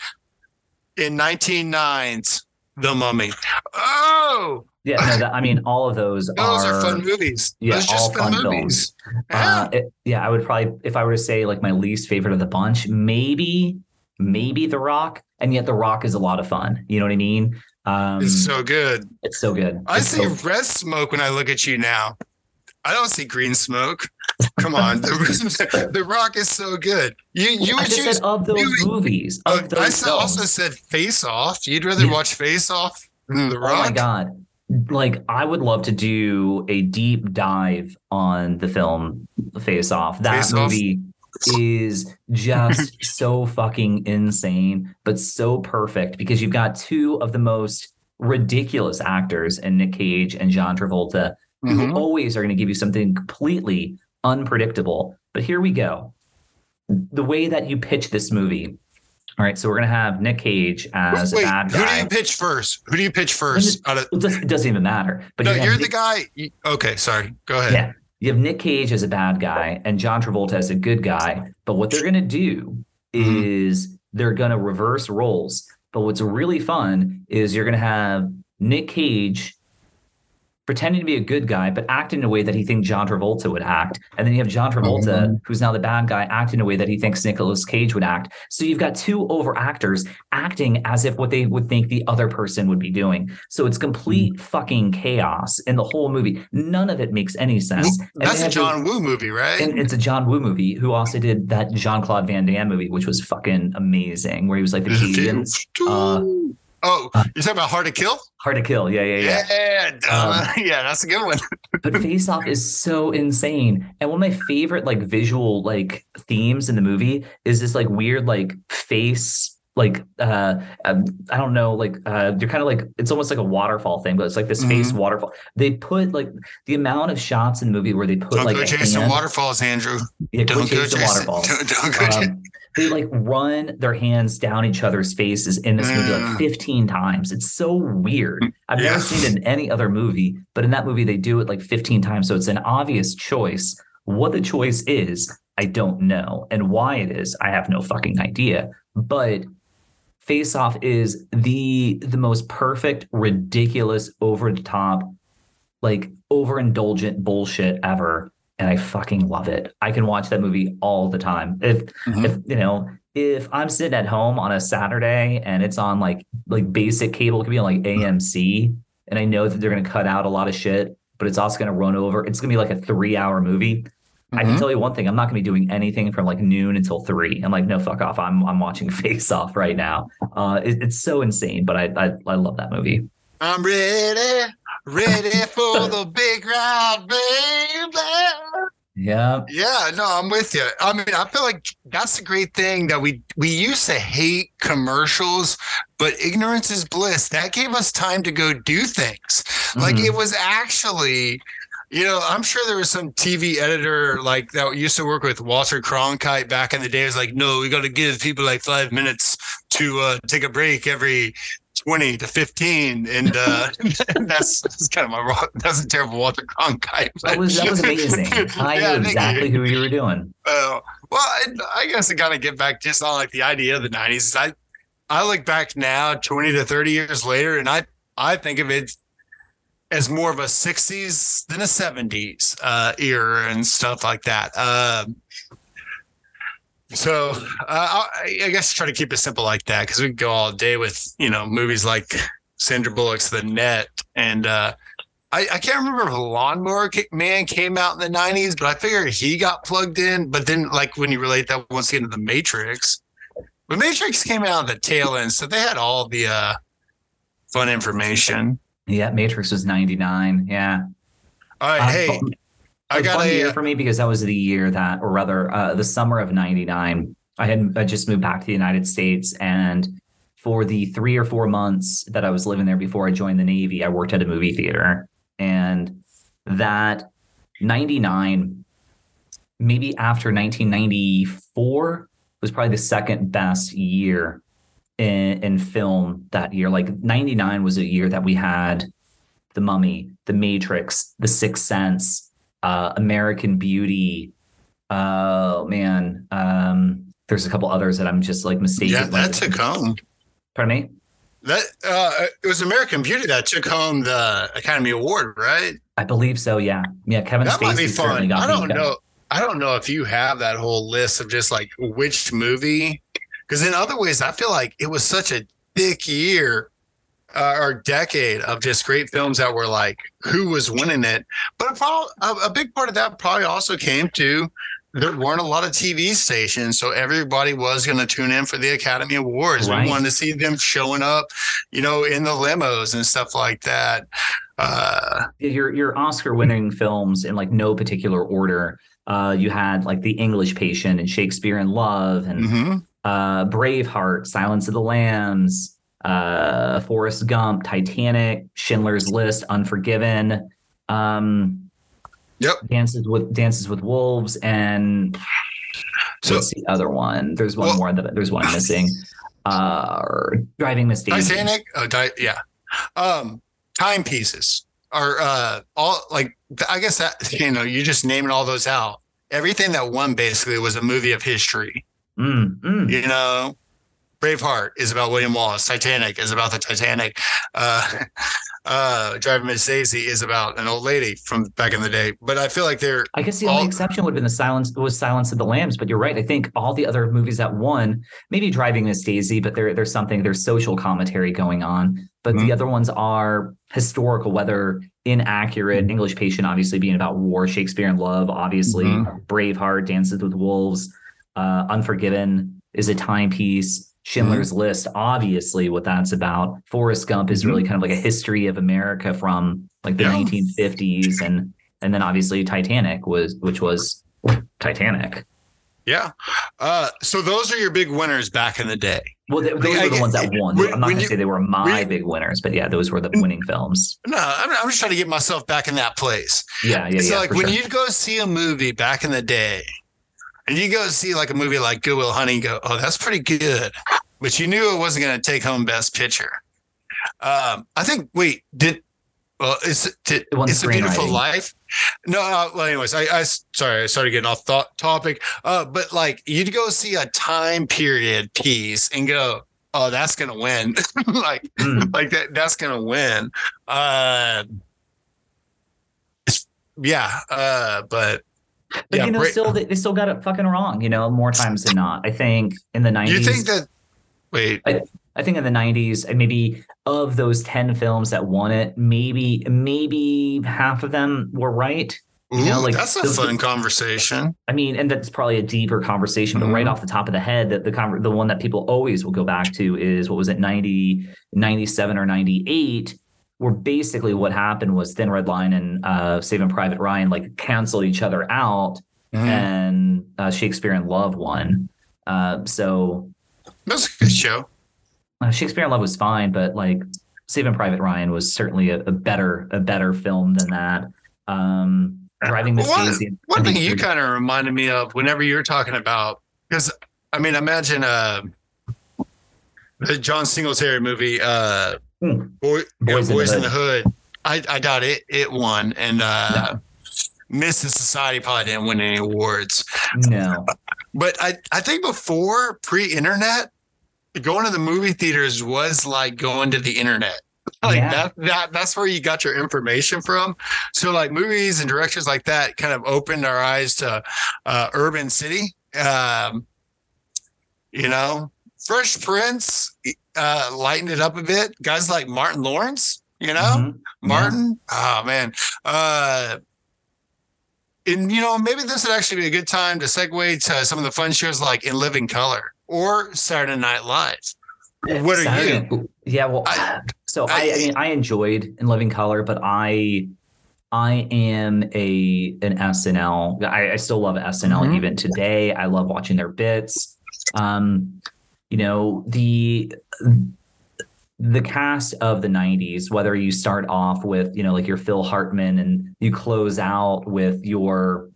in 1909's The Mummy. Oh, Yeah, no, that, I mean, all of those, those are, fun movies. yeah, those are just all fun, fun movies. Uh, it- yeah, I would probably, if I were to say like my least favorite of the bunch, maybe, maybe The Rock, and yet The Rock is a lot of fun. You know what I mean? Um, it's so good. it's so good. I It's see so- red smoke when I look at you now. I don't see green smoke. Come on, the, the Rock is so good. You you would just choose. said of those you- movies. uh, those I said- also said Face Off. You'd rather Yeah. watch Face Off than The Rock. Oh my god! Like I would love to do a deep dive on the film Face Off. That Face Off? movie is just so fucking insane, but so perfect because you've got two of the most ridiculous actors in Nick Cage and John Travolta who Mhm. always are going to give you something completely unpredictable. But here we go. The way that you pitch this movie. All right, so we're going to have Nick Cage as Wait, a bad guy. who do you pitch first? Who do you pitch first? Out of, It doesn't, it doesn't even matter. But no, you you're the Nick- guy. you- okay, sorry. Go ahead. Yeah. You have Nick Cage as a bad guy and John Travolta as a good guy. But what they're going to do Mhm. is they're going to reverse roles. But what's really fun is you're going to have Nick Cage pretending to be a good guy, but acting in a way that he thinks John Travolta would act. And then you have John Travolta, Mhm. who's now the bad guy, acting in a way that he thinks Nicolas Cage would act. So you've got two over actors acting as if what they would think the other person would be doing. So it's complete mm-hmm. fucking chaos in the whole movie. None of it makes any sense. Mm-hmm. And That's a John Woo movie, right? and it's a John Woo movie who also did that Jean Claude Van Damme movie, which was fucking amazing, where he was like the Cajun. Uh, oh, you're talking about Hard to Kill? Hard to kill. Yeah, yeah, yeah. Yeah. Um, yeah, that's a good one. but Face Off is so insane. And one of my favorite like visual like themes in the movie is this like weird like face like uh um, I don't know like uh you're kind of like it's almost like a waterfall thing, but it's like this face Mm-hmm. waterfall. They put like the amount of shots in the movie where they put Don't like go a chasing hand- waterfalls, Andrew. yeah, Don't go chase the chasing. waterfalls. Don't, don't go. Um, they like run their hands down each other's faces in this movie like Mm. 15 times. It's so weird. I've Yeah. never seen it in any other movie, but in that movie they do it like 15 times. So it's an obvious choice. What the choice is, I don't know. And why it is, I have no fucking idea. But Face Off is the the most perfect, ridiculous, over the top, like overindulgent bullshit ever. And I fucking love it. I can watch that movie all the time. If Mhm. if you know, if I'm sitting at home on a Saturday and it's on like like basic cable, it could be on like AMC, and I know that they're gonna cut out a lot of shit, but it's also gonna run over. It's gonna be like a three hour movie. I can Mhm. tell you one thing: I'm not going to be doing anything from like noon until three. I'm like, no, fuck off. I'm I'm watching Face Off right now. Uh, it- it's so insane, but I, I I love that movie. I'm ready, ready for the big ride, baby. Yeah, Yeah, no, I'm with you. I mean, I feel like that's the great thing that we we used to hate commercials, but ignorance is bliss. That gave us time to go do things. Like Mhm. it was actually, you know, I'm sure there was some TV editor like that used to work with Walter Cronkite back in the day. It was like, no, we got to give people like five minutes to uh, take a break every 20 to 15 and uh that's, that's kind of my wrong that's a terrible walter cronkite that was that was amazing. I Yeah, knew exactly who you were doing. Uh, well I, I guess to kind of get back just on like the idea of the 90s i i look back now 20 to 30 years later and i i think of it as more of a 60s than a 70s uh era and stuff like that um so uh, I, I guess try to keep it simple like that because we can go all day with you know movies like Sandra Bullock's The Net and uh, I, I can't remember if Lawnmower Man came out in the '90s, but I figure he got plugged in. But then, like when you relate that once again to The Matrix, The Matrix came out at the tail end, so they had all the uh, fun information. Yeah, Matrix was 99. Yeah. All right, Uh, hey, but- I got a year for me because that was the year that, or rather, uh, the summer of '99. I had I just moved back to the United States, and for the three or four months that I was living there before I joined the Navy, I worked at a movie theater, and that '99, maybe after 1994, was probably the second best year in, in film that year. Like '99 was a year that we had The Mummy, The Matrix, The Sixth Sense, uh, American Beauty. Oh man, um, there's a couple others that I'm just like mistaken. yeah, that took home. Pardon me. That uh, it was American Beauty that took home the Academy Award, right? I believe so. Yeah, yeah. Kevin That might be Spacey certainly fun. I don't know. I don't know if you have that whole list of just like which movie, because in other ways, I feel like it was such a thick year uh, or decade of just great films that were like who was winning it. But a, a, a big part of that probably also came to there weren't a lot of TV stations, so everybody was going to tune in for the Academy Awards. Right. We wanted to see them showing up, you know, in the limos and stuff like that. Uh, your your Oscar winning films in like no particular order. Uh, you had like The English Patient and Shakespeare in Love and mhm. uh, Braveheart, Silence of the Lambs, uh, Forrest Gump, Titanic, Schindler's List, Unforgiven, um, Yep. Dances with Dances with Wolves, and So- what's the other one? There's one Well- more that there's one missing. Uh, Driving Miss Daisy. Titanic. Oh, di- yeah. Um, timepieces are uh all like I guess that you know you just naming all those out. Everything that won basically was a movie of history. Mm, mm. You know, Braveheart is about William Wallace. Titanic is about the Titanic. Uh, uh, Driving Miss Daisy is about an old lady from back in the day. But I feel like they're I guess the only exception would have been the silence was Silence of the Lambs, but you're right. I think all the other movies that won, maybe Driving Miss Daisy, but there there's something there's social commentary going on. But Mhm. the other ones are historical, whether inaccurate. English Patient obviously being about war, Shakespeare in Love, obviously Mhm. Braveheart, Dances with Wolves, uh, Unforgiven is a timepiece. Schindler's List, obviously, what that's about. Forrest Gump is really kind of like a history of America from like the Yeah. 1950s, and and then obviously Titanic was, which was Titanic. yeah. Uh, so those are your big winners back in the day. Well, th- those I were the ones that won. when- I'm not going to say they were my big winners, but yeah, those were the winning films. No, I'm, I'm just trying to get myself back in that place. Yeah, yeah, so yeah. like for when sure. you'd go see a movie back in the day and you go see like a movie like Good Will Hunting, go, oh, that's pretty good. But you knew it wasn't going to take home best picture. Um, I think, wait, did, well, it's, did, It it's a beautiful life. No, uh, well, anyways, I, I, sorry, I started getting off thought topic. Uh, but like you'd go see a time period piece and go, oh, that's going to win. like, Mm. like that that's gonna win uh yeah uh but But yeah you know, Bra- still they, they still got it fucking wrong. You know, more times than not. I think in the 90s. you think that wait I think in the 90s, and maybe of those 10 films that won it, maybe maybe half of them were right. ooh, You know, like, that's a those- fun conversation I mean, and that's probably a deeper conversation, but right Mhm. off the top of the head, that the the one that people always will go back to is what was it 90 97 or 98 where basically what happened was Thin Red Line and uh Saving Private Ryan like canceled each other out Mhm. and uh, Shakespeare in Love won. Uh so that's a good show uh, Shakespeare in Love was fine, but like Saving Private Ryan was certainly a, a better a better film than that. Um, Driving Miss One- Daisy. I one thing you kind of reminded me of whenever you were talking about because i mean imagine uh the john singletary movie uh Hmm. boy, yeah, Boys boys, in in, the the hood i i doubt it it won and uh Mrs. Society probably didn't win any awards. no, But I, I think before pre-internet, going to the movie theaters was like going to the internet. Like Yeah. that, that that's where you got your information from. So like movies and directors like that kind of opened our eyes to uh, urban city. Um, you know, Fresh Prince uh, lightened it up a bit. Guys like Martin Lawrence, you know, Mhm. Martin. Oh man. Uh and you know, maybe this would actually be a good time to segue to some of the fun shows like In Living Color or Saturday Night Live. What are you? Saturday- Yeah, well, I- so I, I- I mean, I enjoyed In Living Color, but I, I am a an SNL. I, I still love SNL Mhm. even today. I love watching their bits. Um, you know the the cast of the 90s whether you start off with you know like your phil hartman and you close out with your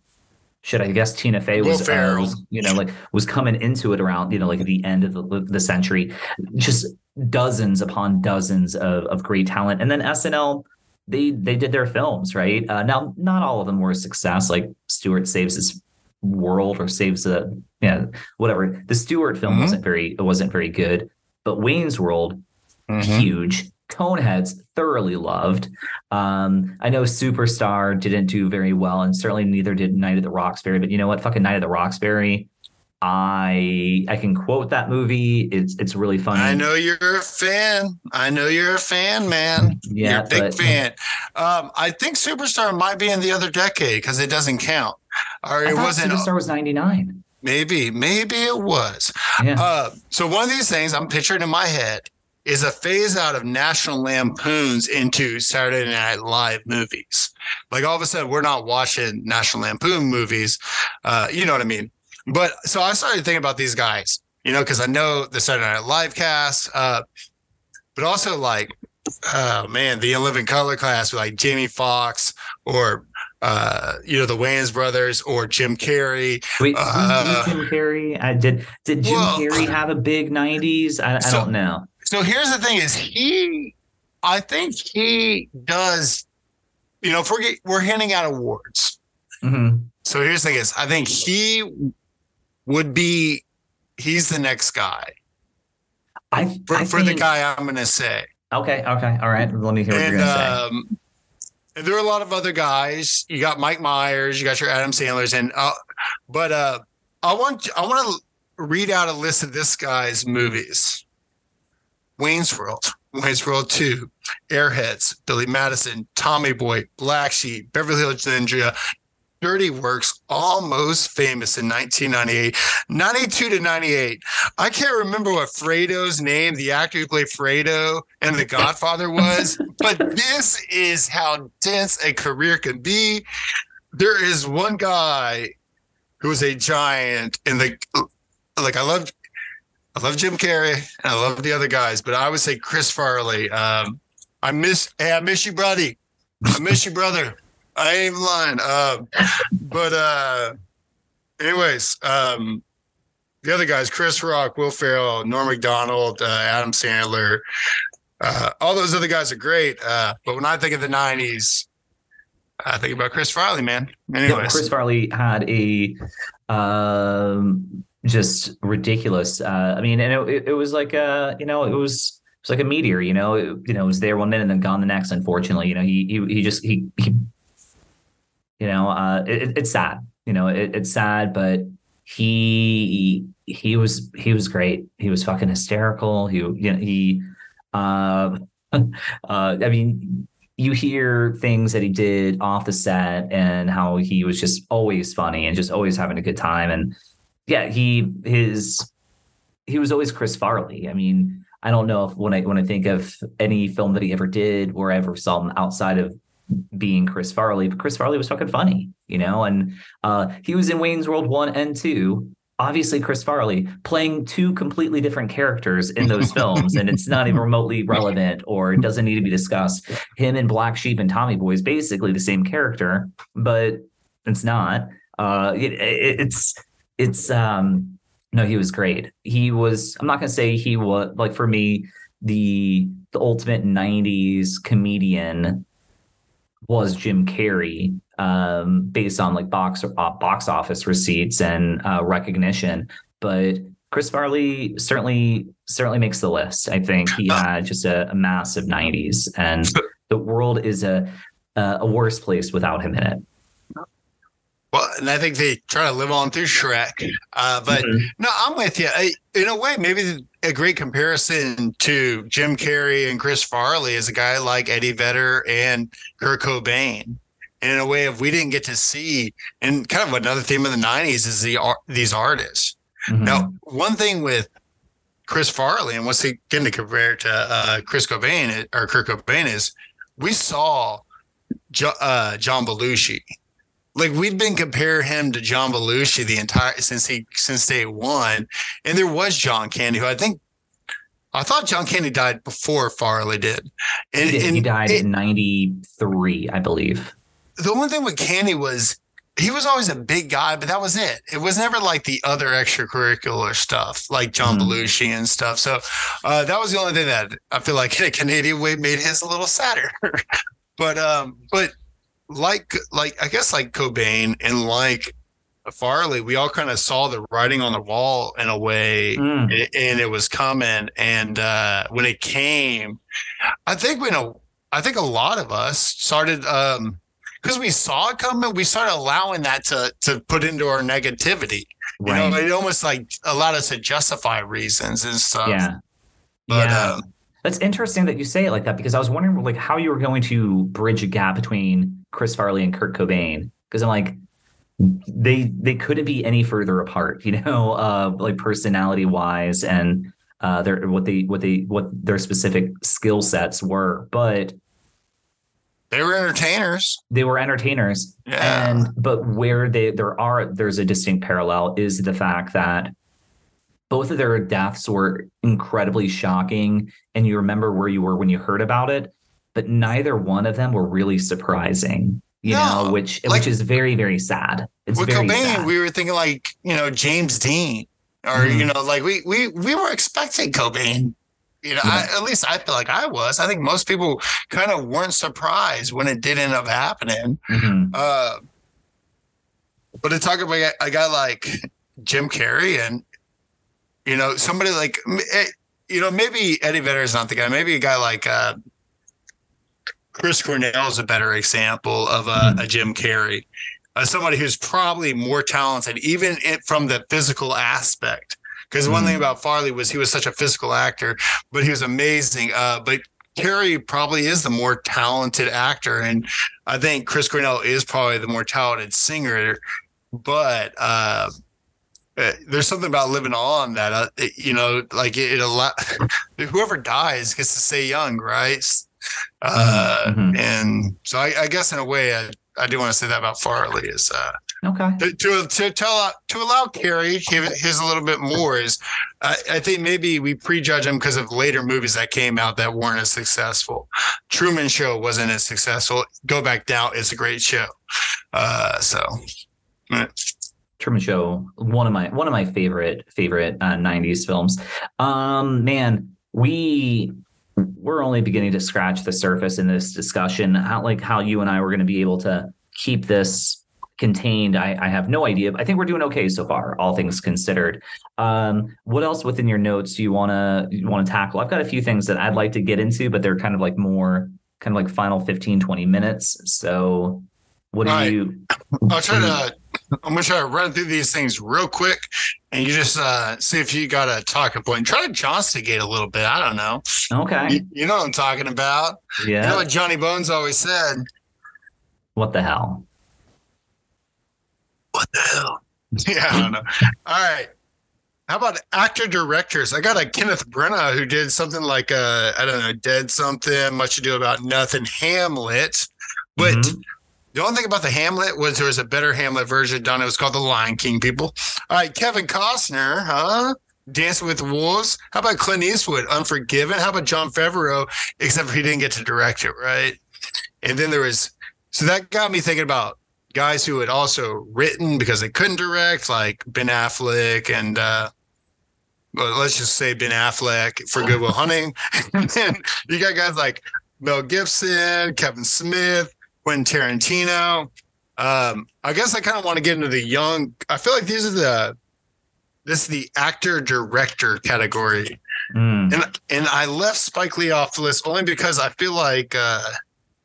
should i guess tina fey was, uh, was you know like was coming into it around you know like the end of the, the century. Just dozens upon dozens of, of great talent. And then snl they they did their films right? Uh, now not all of them were a success like stuart saves his world or saves the yeah whatever the stuart film Mhm. wasn't very it wasn't very good but wayne's world Mm-hmm. huge. Coneheads thoroughly loved. Um, I know Superstar didn't do very well, and certainly neither did Night of the Roxbury. But you know what? Fucking Night of the Roxbury. I I can quote that movie. It's it's really funny. I know you're a fan. I know you're a fan, man. Yeah, you're a big but- fan. Um, I think Superstar might be in the other decade because it doesn't count. Or I it wasn't. Superstar was ninety nine. Maybe, maybe it was. Yeah. Uh, so one of these things I'm picturing in my head is a phase out of National Lampoons into Saturday Night Live movies. Like all of a sudden, we're not watching National Lampoon movies. Uh, you know what I mean? But so I started thinking about these guys, you know, because I know the Saturday Night Live cast, uh, but also like, oh man, the Living Color class with like Jamie Foxx or uh, you know the Wayans brothers or Jim Carrey. Wait, uh, Jim Carrey? I did. Did Jim Well- Carrey have a big nineties? I, I So- don't know. So here's the thing: is he? I think he does. You know, if we're we're handing out awards. Mhm. So here's the thing: is I think he would be. He's the next guy I, for, I for the guy I'm going to say. Okay, okay, all right. Let me hear what And you're gonna say. um, and there are a lot of other guys. You got Mike Myers. You got your Adam Sandler's, and uh, but uh, I want I want to read out a list of this guy's movies: Wayne's World, Wayne's World Two, Airheads, Billy Madison, Tommy Boy, Black Sheep, Beverly Hills Ninja. Dirty Works, almost famous in 1998, 92 to 98. I can't remember what Fredo's name, the actor who played Fredo and The Godfather was, but this is how dense a career can be. There is one guy who is a giant in the like I love I love Jim Carrey and I love the other guys, but I would say Chris Farley. Um, I miss hey, I miss you, buddy. I miss you, brother. I ain't even lying. Um, but uh anyways, um the other guys, Chris Rock, Will Ferrell, Norm Macdonald, uh, Adam Sandler, uh, all those other guys are great. Uh, but when I think of the '90s, I think about Chris Farley, man. Yeah, Chris Farley had a um, just ridiculous. Uh, I mean, and it, it, was like a, you know, it was it was like a meteor. You know, it, you know, it was there one minute and then gone the next. Unfortunately, you know, he he he just he he, you know, uh, it, it's sad. You know, it, it's sad, but he he was he was great. He was fucking hysterical. He you know he. Uh, uh, I mean, you hear things that he did off the set and how he was just always funny and just always having a good time. And yeah, he his he was always Chris Farley. I mean, I don't know if when I when I think of any film that he ever did or ever saw him outside of being Chris Farley, but Chris Farley was fucking funny, you know, and uh he was in Wayne's World one and two. Obviously, Chris Farley playing two completely different characters in those films, and it's not even remotely relevant or it doesn't need to be discussed him and Black Sheep and Tommy Boy is basically the same character, but it's not. Uh, it, it, it's it's um no, he was great. He was. I'm not gonna say he was like for me the the ultimate '90s comedian was Jim Carrey, um, based on like box uh, box office receipts and uh, recognition, but. Chris Farley certainly certainly makes the list. I think he had just a, a massive '90s, and the world is a a worse place without him in it. Well, and I think they try to live on through Shrek. Uh, but Mhm. no, I'm with you. I, in a way, maybe a great comparison to Jim Carrey and Chris Farley is a guy like Eddie Vedder and Kurt Cobain. And in a way, if we didn't get to see, and kind of another theme of the '90s is the these artists. Mhm. Now, one thing with Chris Farley and what's again to compare to uh, Chris Cobain or Kurt Cobain is we saw jo- uh, John Belushi. Like we'd been comparing him to John Belushi the entire since he since day one, and there was John Candy, who I think I thought John Candy died before Farley did. And, he, did. And he died it, in '93, I believe. The only thing with Candy was he was always a big guy, but that was it. It was never like the other extracurricular stuff, like John mm. Belushi and stuff. So uh, that was the only thing that I feel like in a Canadian way made his a little sadder. but um, but like like I guess like Cobain and like Farley, we all kind of saw the writing on the wall in a way, mm. and, and, it was coming. And uh, when it came, I think we know. I think a lot of us started um, because we saw it coming, we started allowing that to to put into our negativity. Right. You know, it almost like allowed us to justify reasons and stuff. Yeah. But, yeah. Um, that's interesting that you say it like that because I was wondering like how you were going to bridge a gap between Chris Farley and Kurt Cobain because I'm like they they couldn't be any further apart, you know, uh, like personality wise and uh, their what they what they what their specific skill sets were, but they were entertainers. They were entertainers. Yeah. And but where they there are there's a distinct parallel is the fact that both of their deaths were incredibly shocking and you remember where you were when you heard about it, but neither one of them were really surprising. You no, know, which like, which is very, very sad. It's with very Cobain, sad. we were thinking like, you know, James Dean. Or, mm-hmm. you know, like we we we were expecting Cobain you know, yeah. I, at least I feel like I was. I think most people kind of weren't surprised when it did end up happening. Mm-hmm. Uh, but to talk about a guy like Jim Carrey and you know somebody like eh, you know maybe Eddie Vedder is not the guy. Maybe a guy like uh, Chris Cornell is a better example of a, mm-hmm. a Jim Carrey, uh, somebody who's probably more talented, even it, from the physical aspect. Because mm. one thing mm. about Farley was he was such a physical actor, but he was amazing. Uh, but Carrey probably is the more talented actor, and I think Chris Cornell is probably the more talented singer. But uh, uh there's something about living on that uh, it, you know, like it, it allow whoever dies gets to stay young, right? Uh, mm-hmm. And so I, I, guess in a way, I, I do want to say that about Farley is uh, Okay. To to to, tell, to allow Carrey his a little bit more is, uh, I think maybe we prejudge him because of later movies that came out that weren't as successful. Truman Show wasn't as successful. Go Back Down is a great show. Uh, so. Truman Show, one of my one of my favorite favorite uh, '90s films. Um, man, we we're only beginning to scratch the surface in this discussion. How like how you and I were going to be able to keep this contained, I, I, have no idea. I think we're doing okay so far, all things considered. Um, what else within your notes do you want to you want to tackle? I've got a few things that I'd like to get into, but they're kind of like more kind of like final 15, 20 minutes. So what do right. you I'll try to I'm gonna try to run through these things real quick and you just uh, see if you got a talking point. Try to Johnstigate a little bit. I don't know. Okay. You, you know what I'm talking about. Yeah. You know what Johnny Bones always said. What the hell? what the hell? Yeah, I don't know. All right. How about actor directors? I got a Kenneth Branagh who did something like uh, I don't know, Dead Something, Much Ado About Nothing, Hamlet. But mm-hmm. The only thing about the Hamlet was there was a better Hamlet version done. It was called The Lion King. People. All right, Kevin Costner, huh? Dancing with Wolves. How about Clint Eastwood, Unforgiven? How about Jon Favreau? Except he didn't get to direct it, right? And then there was so that got me thinking about guys who had also written because they couldn't direct, like Ben Affleck and uh, well, let's just say Ben Affleck for Good Will Hunting. and then you got guys like Mel Gibson, Kevin Smith, Quentin Tarantino. Um, I guess I kind of want to get into the young. I feel like these are the this is the actor director category, mm. and and I left Spike Lee off the list only because I feel like uh,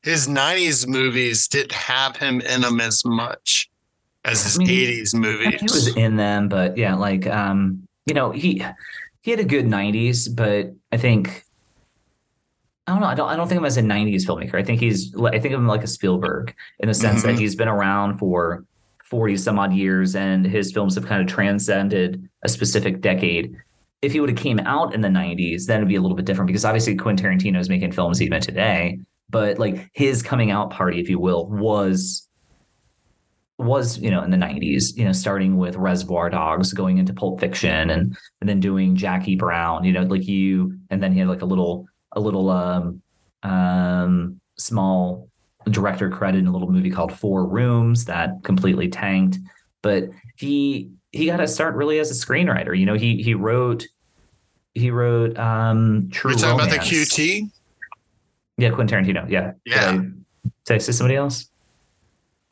his 90s movies didn't have him in them as much as his I mean, 80s movies. He was in them, but yeah, like um, you know, he he had a good 90s, but I think I don't know. I don't. I don't think of him as a '90s filmmaker. I think he's. I think of him like a Spielberg in the sense mm-hmm. that he's been around for 40 some odd years, and his films have kind of transcended a specific decade. If he would have came out in the '90s, then it'd be a little bit different because obviously Quentin Tarantino is making films even today but like his coming out party, if you will, was was you know in the 90s you know starting with reservoir dogs going into pulp fiction and and then doing jackie brown you know like you and then he had like a little a little um um small director credit in a little movie called four rooms that completely tanked but he he got to start really as a screenwriter you know he he wrote he wrote um true You're talking romance. about the QT? yeah quentin tarantino yeah Yeah. did I, did I say somebody else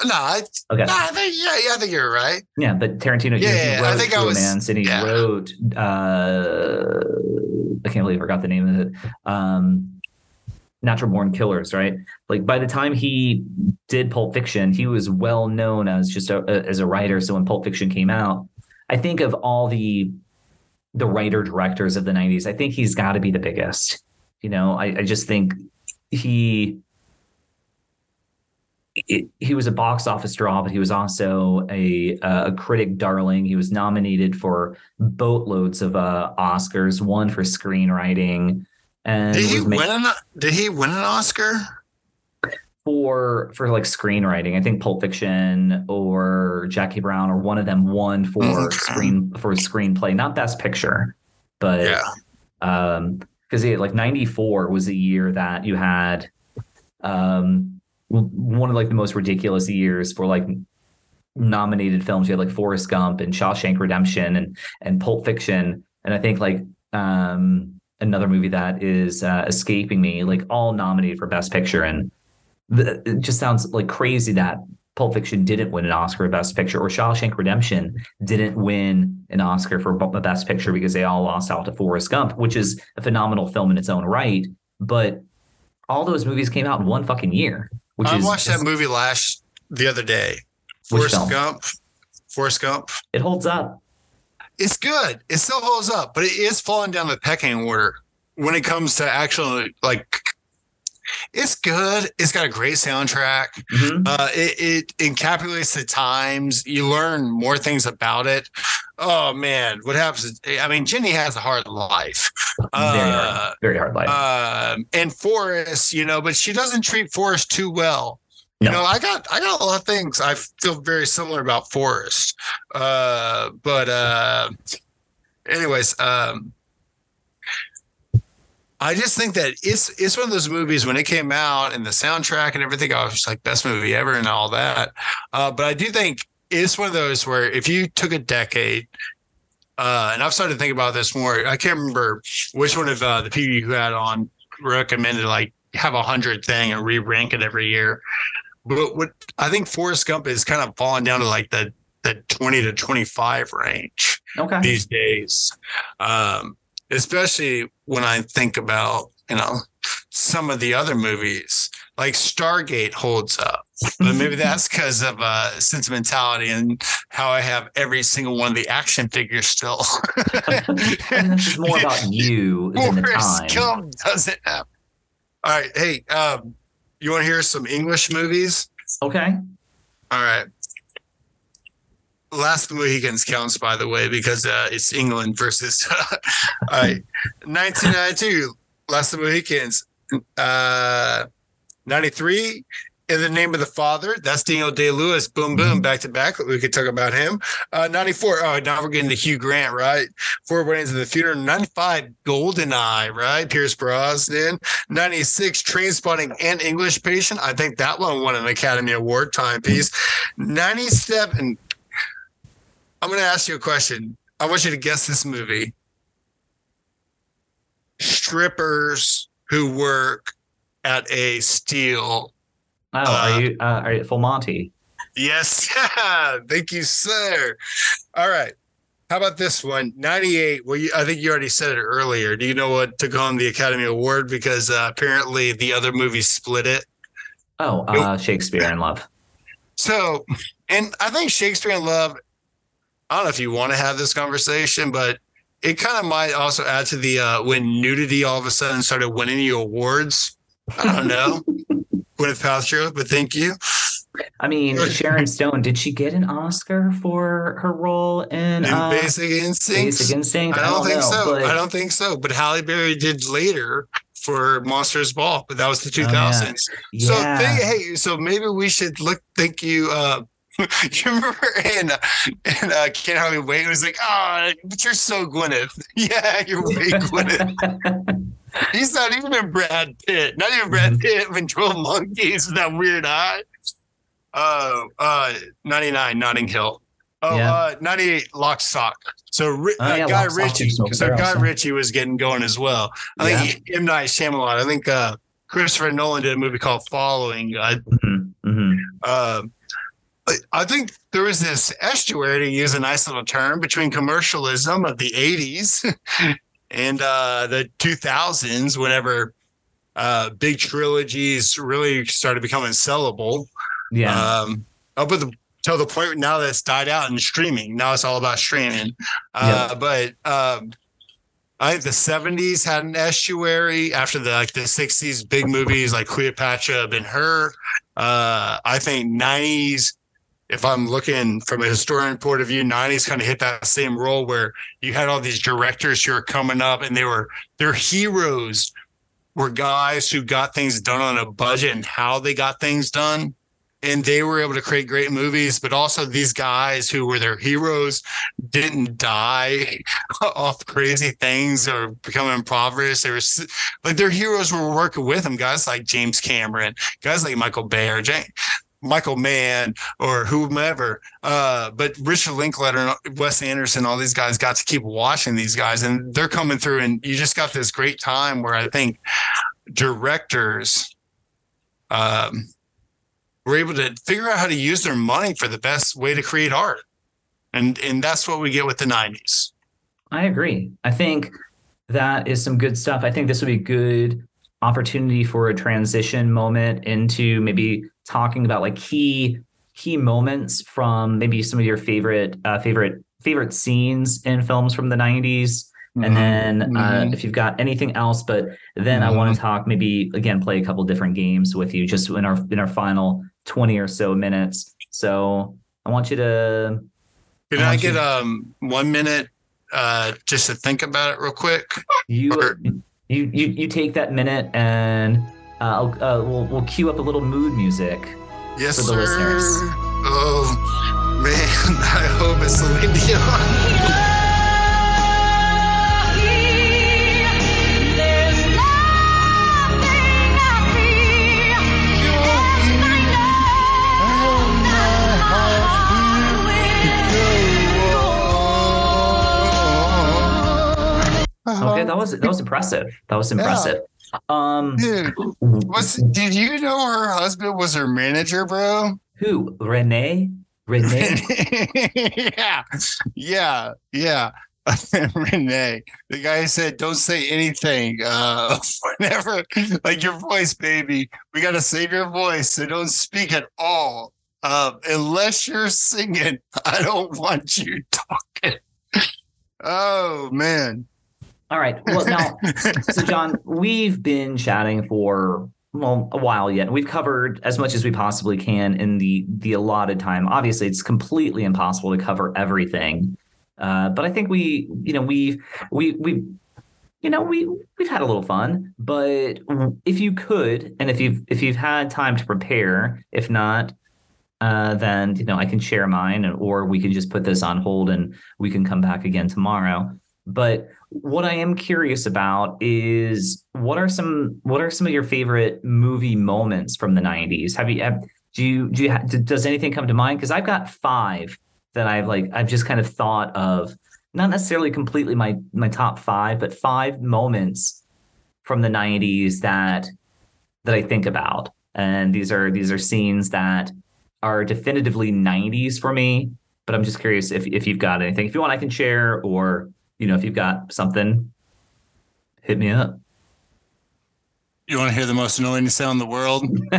No, I, okay no, I think yeah, yeah, I think you're right. Yeah, but Tarantino, Yeah, wrote I think I was- and he yeah. wrote. Uh, I can't believe I forgot the name of it. Um, Natural Born Killers, right? Like by the time he did Pulp Fiction, he was well known as just a, as a writer. So when Pulp Fiction came out, I think of all the the writer directors of the '90s, I think he's got to be the biggest. You know, I, I just think he it, he was a box office draw, but he was also a a critic darling. He was nominated for boatloads of uh, Oscars, one for screenwriting, and Did he was ma- win an Did he win an Oscar? for for like screenwriting. I think Pulp Fiction or Jackie Brown or one of them won for Okay. screen for screenplay, not Best Picture, but Yeah. um because yeah, like 94 was the year that you had um one of like the most ridiculous years for like nominated films. You had like Forrest Gump and Shawshank Redemption and and Pulp Fiction. And I think like um another movie that is uh, escaping me like all nominated for best picture. And the, it just sounds like crazy that Pulp Fiction didn't win an Oscar for Best Picture, or Shawshank Redemption didn't win an Oscar for Best Picture because they all lost out to Forrest Gump, which is a phenomenal film in its own right. But all those movies came out in one fucking year, which I is watched that movie last the other day. Forrest film? Gump. Forrest Gump. it holds up. It's good. It still holds up, but it is falling down the pecking order when it comes to actually like. It's good. It's got a great soundtrack. Mhm. Uh, it, it encapsulates the times. You learn more things about it. Oh man, what happens? I mean, Jenny has a hard life. very Uh, hard, very hard life. um, and Forrest, you know, but she doesn't treat Forrest too well. You know, I got I got a lot of things I feel very similar about Forrest. Uh, but uh, anyways, um, I just think that it's it's one of those movies when it came out and the soundtrack and everything, I was just like best movie ever and all that. Uh, but I do think it's one of those where if you took a decade, uh, and I've started to think about this more. I can't remember which one of uh, the people you had on recommended like have a hundred thing and re-rank it every year. But what I think Forrest Gump is kind of falling down to like the the twenty to twenty five range okay. these days. Um, especially when I think about, you know, some of the other movies, like Stargate holds up. But maybe that's because of uh, sentimentality and how I have every single one of the action figures still. this is more about you than the time. Gump doesn't have. All right. Hey, um, you want to hear some English movies? Okay. All right. Last of the Mohicans counts, by the way, because uh, it's England versus. all right. 1992, Last of the Mohicans. Uh, 93, In the Name of the Father. That's Daniel Day Lewis. Boom, boom, back to back. We could talk about him. Uh, 94. Oh, now we're getting to Hugh Grant, right? Four Weddings and a Funeral. 95, Golden Eye, right? Pierce Brosnan. 96, Trainspotting and English Patient. I think that one won an Academy Award timepiece. 97. I'm going to ask you a question. I want you to guess this movie. Strippers who work at a steel. Oh, Uh, are you uh, are you Full Monty? Yes. Thank you, sir. All right. How about this one? 98. Well, you, I think you already said it earlier. Do you know what took home the Academy Award? Because uh, apparently the other movies split it. Oh, uh, Shakespeare in Love. So, and I think Shakespeare in Love, I don't know if you want to have this conversation, but it kind of might also add to the uh, when nudity all of a sudden started winning you awards. I don't know. Gwyneth Paltrow, but thank you. I mean, Sharon Stone, did she get an Oscar for her role in And uh, Basic Instincts. Basic Instinct? I don't, think know, so. but- I don't think so. But Halle Berry did later for Monsters Ball, but that was the 2000s. Oh, yeah. So Yeah. think, hey, so maybe we should look. Thank you. uh you remember in in uh, Can't Hardly Wait? It was like, oh, but you're so Gwyneth. Yeah, you're way Gwyneth. He's not even Brad Pitt. Not even Brad Pitt when 12 Monkeys with that weird eye. Uh, uh, 99, Notting Hill. Oh, Yeah. uh, 98, Lock Stock. So Ri- Oh, uh, yeah, Guy Lock, Ritchie. So Barrel, Guy Ritchie was getting going as well. I think he, M. Night Shyamalan. I think uh, Christopher Nolan did a movie called Following. I, Mhm, mhm. um, I- think there was this estuary to use a nice little term between commercialism of the 80s and uh, the 2000s, whenever uh, big trilogies really started becoming sellable. Yeah. Um, up at the point now that it's died out in streaming. Now it's all about streaming. Uh, But um, I think the '70s had an estuary after the like the '60s big movies like Cleopatra, Ben Hur. Uh, I think '90s. If I'm looking from a historian point of view, '90s kind of hit that same role where you had all these directors who were coming up and they were their heroes were guys who got things done on a budget and how they got things done. And they were able to create great movies but also these guys who were their heroes didn't die off crazy things or become impoverished. They were like their heroes were working with them. Guys like james cameron guys like michael bay or Jane, michael mann or whomever uh, but richard linklater and wes anderson all these guys got to keep watching these guys and they're coming through and you just got this great time where i think directors um, were able to figure out how to use their money for the best way to create art. And and that's what we get with the 90s. I agree. I think that is some good stuff. I think this would be a good opportunity for a transition moment into maybe talking about like key key moments from maybe some of your favorite uh, favorite favorite scenes in films from the 90s and then uh, Mhm. if you've got anything else but then i want to talk maybe again play a couple different games with you just in our in our final 20 or so minutes so i want you to Can I I get you- um one minute uh just to think about it real quick? you Or- you you, you take that minute and uh, I'll, uh, we'll we'll cue up a little mood music Yes, For the sir. listeners. Oh man, I hope it's Celine Dion. okay that was that was impressive that was impressive um Dude, what's did you know her husband was her manager, bro? who renee renee yeah, yeah, yeah. Renee, the guy said, "Don't say anything." Uh, whenever, like your voice, baby, we gotta save your voice, so don't speak at all. Uh, unless you're singing, I don't want you talking. Oh man. All right. Well now so john we've been chatting for well a while yet. We've covered as much as we possibly can in the the allotted time. Obviously it's completely impossible to cover everything uh, but i think we you know we we we you know we we've had a little fun but if you could and if you've if you've had time to prepare if not uh, then you know I can share mine, and, or we can just put this on hold and we can come back again tomorrow. But what I am curious about is what are some what are some of your favorite movie moments from the '90s? Have you have, do you do you ha- does anything come to mind? Because I've got five that I've like I've just kind of thought of, not necessarily completely my my top five, but five moments from the '90s that that I think about, and these are these are scenes that are definitively 90s for me but i'm just curious if, if you've got anything if you want i can share or you know if you've got something hit me up You want to hear the most annoying sound in the world?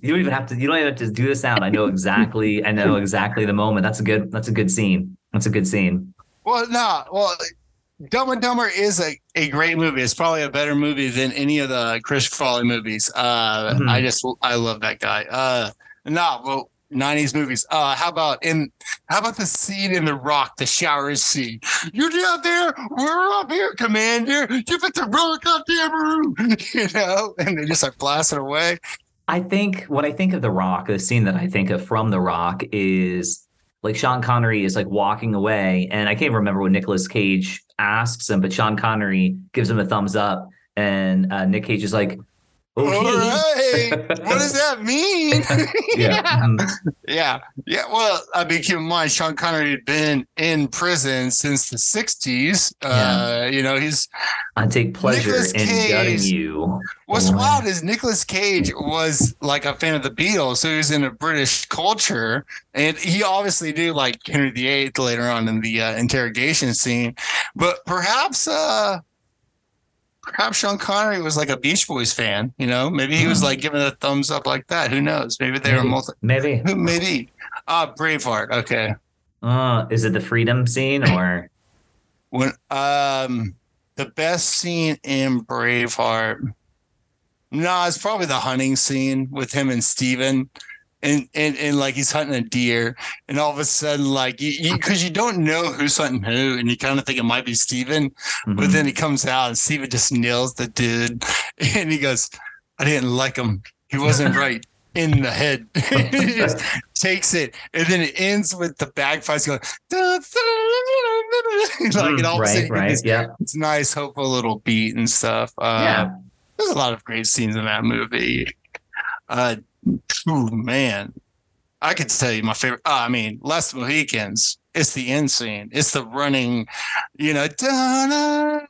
you don't even have to you don't even have to do the sound i know exactly i know exactly the moment that's a good that's a good scene that's a good scene Well, no. Well, Dumb and Dumber is a, a great movie. It's probably a better movie than any of the Chris Farley movies. Uh, Mhm. I just I love that guy. Uh, no, well, 90s movies. Uh, how about in how about the scene in the rock, the shower scene? You're down there, we're up here, Commander. You put the wrong goddamn room, you know, and they just like blasting away. I think when I think of The Rock, the scene that I think of from The Rock is like Sean Connery is like walking away, and I can't remember what Nicolas Cage asks him, but Sean Connery gives him a thumbs up, and uh, Nick Cage is like, All right. what does that mean? yeah. Mhm. yeah. Yeah. Well, I mean, keep in mind, Sean Connery had been in prison since the 60s. Uh, you know, he's I take pleasure Nicolas in gutting you. what's Boy. wild is Nicolas Cage was like a fan of the Beatles, so he was in a British culture, and he obviously knew like Henry VIII later on in the uh, interrogation scene. But perhaps, uh, perhaps Sean Connery was like a Beach Boys fan. You know, maybe he was like giving a thumbs up like that. Who knows? Maybe they were Maybe. multi. Maybe. Maybe? Ah, Braveheart. Okay. Uh, is it the freedom scene or When um the best scene in Braveheart. No, it's probably the hunting scene with him and Steven. And, and and like he's hunting a deer, and all of a sudden, like you because you, don't know who's hunting who, and you kind of think it might be Steven, but Mhm. then he comes out and Steven just nails the dude, and he goes, "I didn't like him. He wasn't right in the head." he just takes it, and then it ends with the bagpipes going, like and all of a right, right, it's, yeah, it's nice, hopeful little beat and stuff. Uh, yeah. there's a lot of great scenes in that movie. Uh, oh man, I could tell you my favorite. Uh, I mean, Last Mohicans. It's the end scene. It's the running, you know, da-da,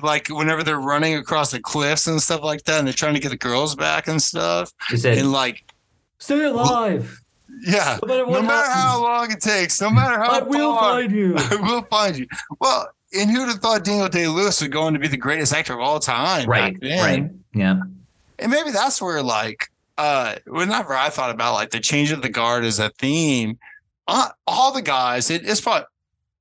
like whenever they're running across the cliffs and stuff like that, and they're trying to get the girls back and stuff, Is it and like, stay alive? yeah, No matter no matter how long it takes, no matter how I will far, find you. I will find you. Well, and who'd have thought Daniel Day Lewis would go on to be the greatest actor of all time? Right, back then? right, yeah. And maybe that's where like uh whenever I thought about like the change of the guard as a theme, uh, all the guys, it, it's probably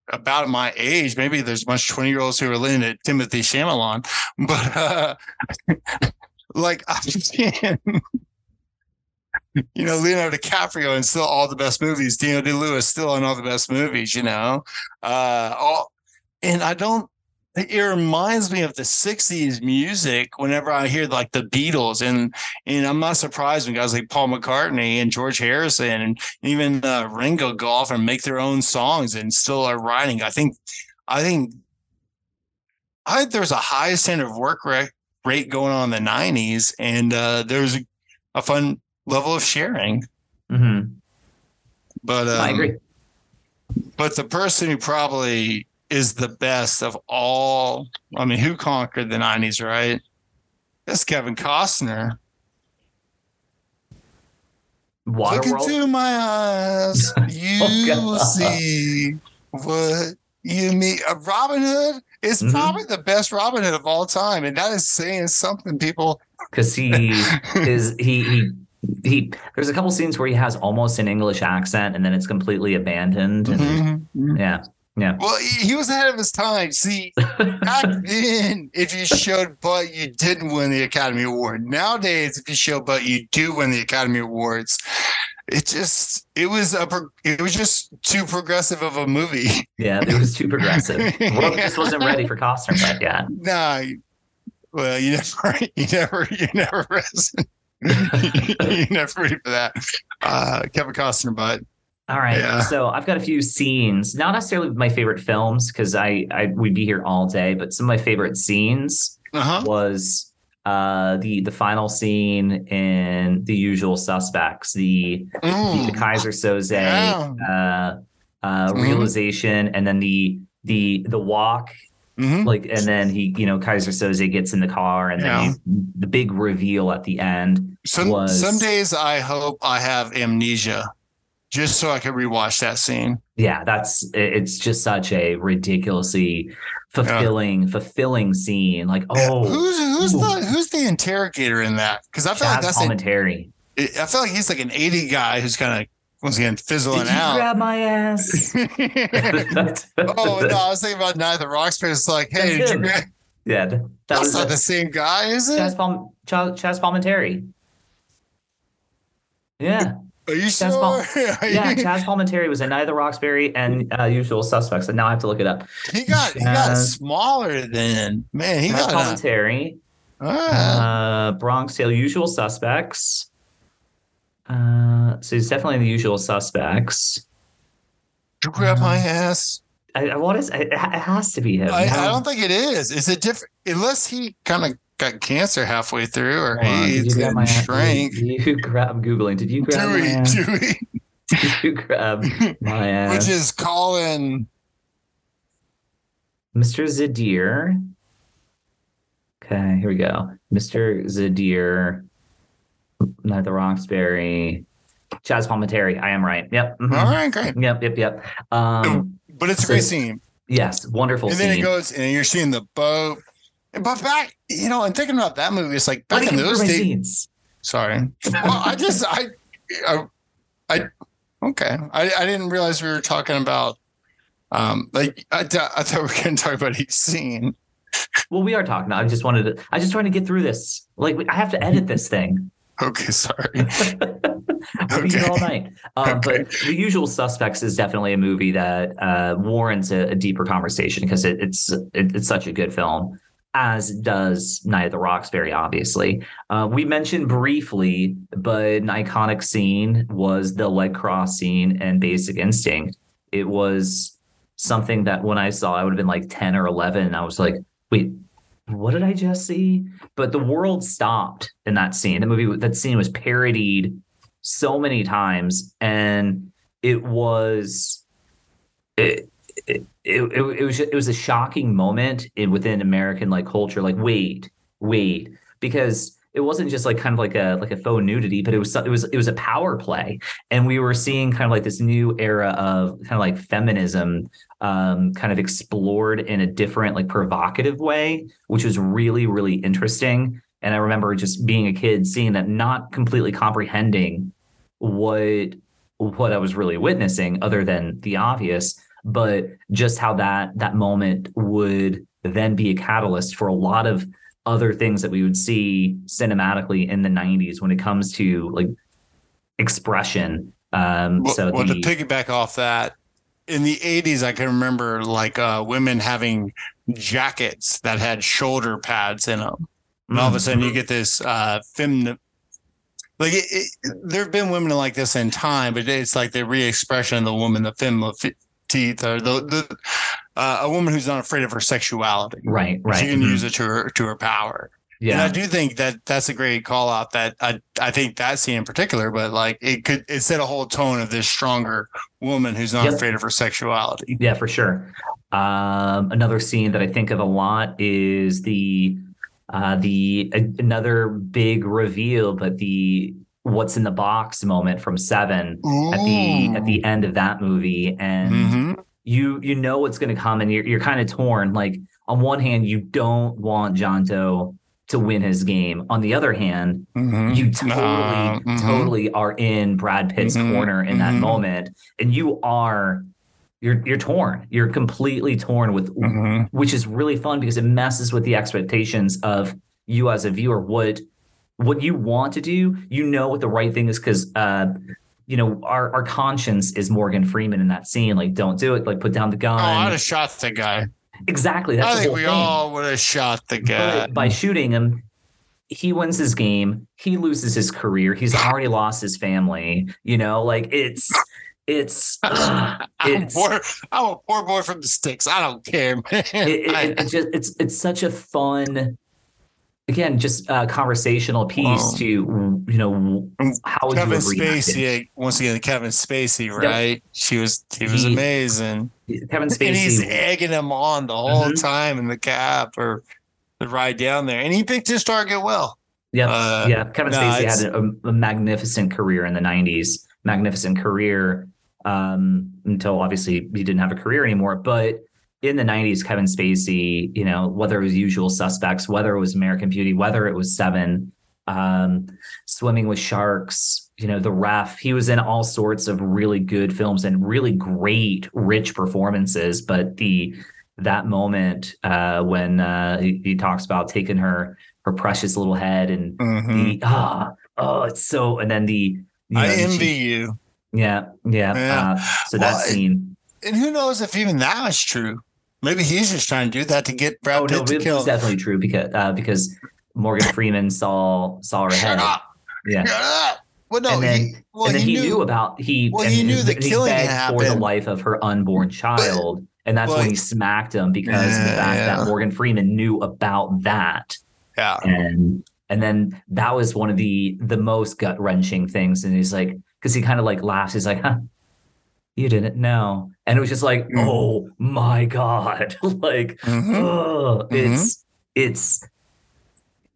about my age. Maybe there's a bunch of 20 year olds who are listening to Timothée Chalamet, but uh like I'm seeing you know, Leonardo DiCaprio and still all the best movies, Daniel Day Lewis still in all the best movies, you know. Uh all and I don't it reminds me of the 60s music whenever I hear like the Beatles and and I'm not surprised when guys like Paul McCartney and George Harrison and even uh, Ringo go off and make their own songs and still are writing. I think I think I think there's a high standard of work rate, rate going on in the 90s and uh, there's a, a fun level of sharing. hmm But um, I agree. but the person who probably is the best of all, I mean, who conquered the 90s, right? That's Kevin Costner. Look into my eyes, you Oh, will see what you mean. Uh, Robin Hood is Mhm. probably the best Robin Hood of all time, and that is saying something, people. because he is he he he there's a couple scenes where he has almost an english accent and then it's completely abandoned and Mhm. yeah yeah Well, he was ahead of his time. See, back then, if you showed butt, you didn't win the Academy Award. Nowadays, if you show butt, you do win the Academy Awards. It just, it was a, it was just too progressive of a movie. yeah it was too progressive the world just wasn't ready for Costner back yet Nah, well, you never, you never, you never, you never ready for that. Uh, Kevin Costner, but all right Yeah. so i've got a few scenes not necessarily my favorite films because I, I would be here all day but some of my favorite scenes uh huh. was uh the the final scene in the usual suspects the the Keyser Söze Yeah. uh, uh, Mhm. realization, and then the the the walk, hmm like, and then he, you know, Keyser Söze gets in the car, and then Yeah. he- the big reveal at the end. Some was- some days I hope I have amnesia, just so I can rewatch that scene. Yeah, that's it's just such a ridiculously fulfilling fulfilling scene. Like, oh, who's who's Ooh. the who's the interrogator in that? Because I feel like that's an, Palminteri. I feel like he's like an eighty guy who's kind of once again Did fizzling you out. grab my ass? oh no, I was thinking about Night the Roxbury. It's like, hey, That's did you grab? yeah, that That's was not it. the same guy, is it? Chazz, Palm- Chazz, Chazz Palminteri. Yeah. Are you Chazz sure? Yeah, Chazz Palminteri was in Night of the Roxbury and uh, Usual Suspects. And now I have to look it up. he got he got smaller then. Man, he Chazz got a, Palminteri, Ah. uh, Bronx Tale, Usual Suspects. Uh, so he's definitely in the Usual Suspects. you grab my ass. I, I want to. It, it has to be him. I, I don't think it is. Is it different? Unless he kind of got cancer halfway through, or Hold AIDS you grab and my- shrank. Did you grab? I'm googling. Did you grab? my Dewey, ass? Dewey, Did you grab my ass? which is Colin. Mr. Zadir. Okay, here we go. Mr. Zadir, of the Roxbury, Chazz Palminteri. I am right. Yep. mhm. All right, great. Yep. Yep. Yep. Um, But it's a So- great scene. yes, wonderful and then scene. it goes, and you're seeing the boat. But back, you know, and thinking about that movie, it's like back me in those days. Sorry. Well, I just, I, I, I okay. I, I didn't realize we were talking about, um, like, I, I thought we were going to talk about each scene. Well, we are talking. I just wanted to. I just trying to get through this. Like I have to edit this thing. Okay, sorry. We'll be here all night. Um, Okay. But The Usual Suspects is definitely a movie that uh, warrants a, a deeper conversation because it, it's it, it's such a good film, as does Night of the Roxbury. Obviously, uh, we mentioned briefly, but an iconic scene was the leg cross scene and Basic Instinct. It was something that when I saw, I would have been like ten or eleven. And I was like, wait. What did I just see? But the world stopped in that scene. The movie, that scene was parodied so many times and it was it it, it, it was it was a shocking moment in within American like culture like wait wait because it wasn't just like kind of like a like a faux nudity but it was it was it was a power play. And we were seeing kind of like this new era of kind of like feminism um kind of explored in a different like provocative way which was really really interesting. And I remember just being a kid seeing that not completely comprehending what what I was really witnessing other than the obvious but just how that that moment would then be a catalyst for a lot of other things that we would see cinematically in the 90s when it comes to like expression um Well, so well, the, to piggyback off that, in the 80s, I can remember like uh, women having jackets that had shoulder pads in them. And all of a sudden, you get this uh, fem. Like it, it, there have been women like this in time, but it's like the re-expression of the woman, the femme teeth, or the, the uh, a woman who's not afraid of her sexuality. right right She can mhm. use it to her to her power. Yeah, and I do think that that's a great call out. That I I think that scene in particular, but like it could it set a whole tone of this stronger woman who's not Yep. afraid of her sexuality. Yeah, for sure. Um, another scene that I think of a lot is the uh, the another big reveal, but the what's in the box moment from Seven at the at the end of that movie, and Mhm. you you know what's going to come, and you're you're kind of torn. Like on one hand, you don't want John Doe to win his game. On the other hand, Mhm. you totally Uh, mhm. totally are in Brad Pitt's Mhm, corner in that mhm. moment and you are you're you're torn you're completely torn with Mhm. which is really fun because it messes with the expectations of you as a viewer what what you want to do you know what the right thing is because uh you know our our conscience is Morgan Freeman in that scene like don't do it like put down the gun Oh, I'd have shot the guy. exactly that's I think we thing. all would have shot the guy. But by shooting him, he wins his game. He loses his career. He's already lost his family. You know, like it's it's I'm, it's poor, I'm a poor boy from the sticks. I don't care, man. it, it, it just it's it's such a fun again just uh conversational piece to you know how would Kevin you have reacted? Spacey once again. Kevin Spacey, right? She was he was He- amazing. Kevin Spacey And he's egging him on the whole Mhm. time in the cab or the ride down there, and he picked his target well. yeah Uh, yeah Kevin no, Spacey had a, a magnificent career in the 90s magnificent career um until obviously he didn't have a career anymore but in the 90s Kevin Spacey you know whether it was Usual Suspects whether it was American Beauty whether it was 7 um Swimming with Sharks you know the ref he was in all sorts of really good films and really great rich performances but the that moment uh when uh he, he talks about taking her her precious little head and Mhm. the ah oh it's so and then the you I know, and envy she- you. yeah, yeah. Yeah. Uh, so that Well, it- scene. And who knows if even that was true? Maybe he's just trying to do that to get Brad Oh Pitt no, to it's kill. definitely true because uh, because Morgan Freeman saw saw her Shut head. up! Yeah. Shut up! Well, no, and then, he, well, and then he, he, knew, about he. well, he knew the killing begged for the life of her unborn child, and that's well, when he smacked him because of the fact yeah. that Morgan Freeman knew about that, yeah, and and then that was one of the the most gut wrenching things. And he's like, because he kind of like laughs. He's like, huh, "You didn't know," and it was just like, Mm. "Oh my god!" like, Mhm. oh, Mhm. it's it's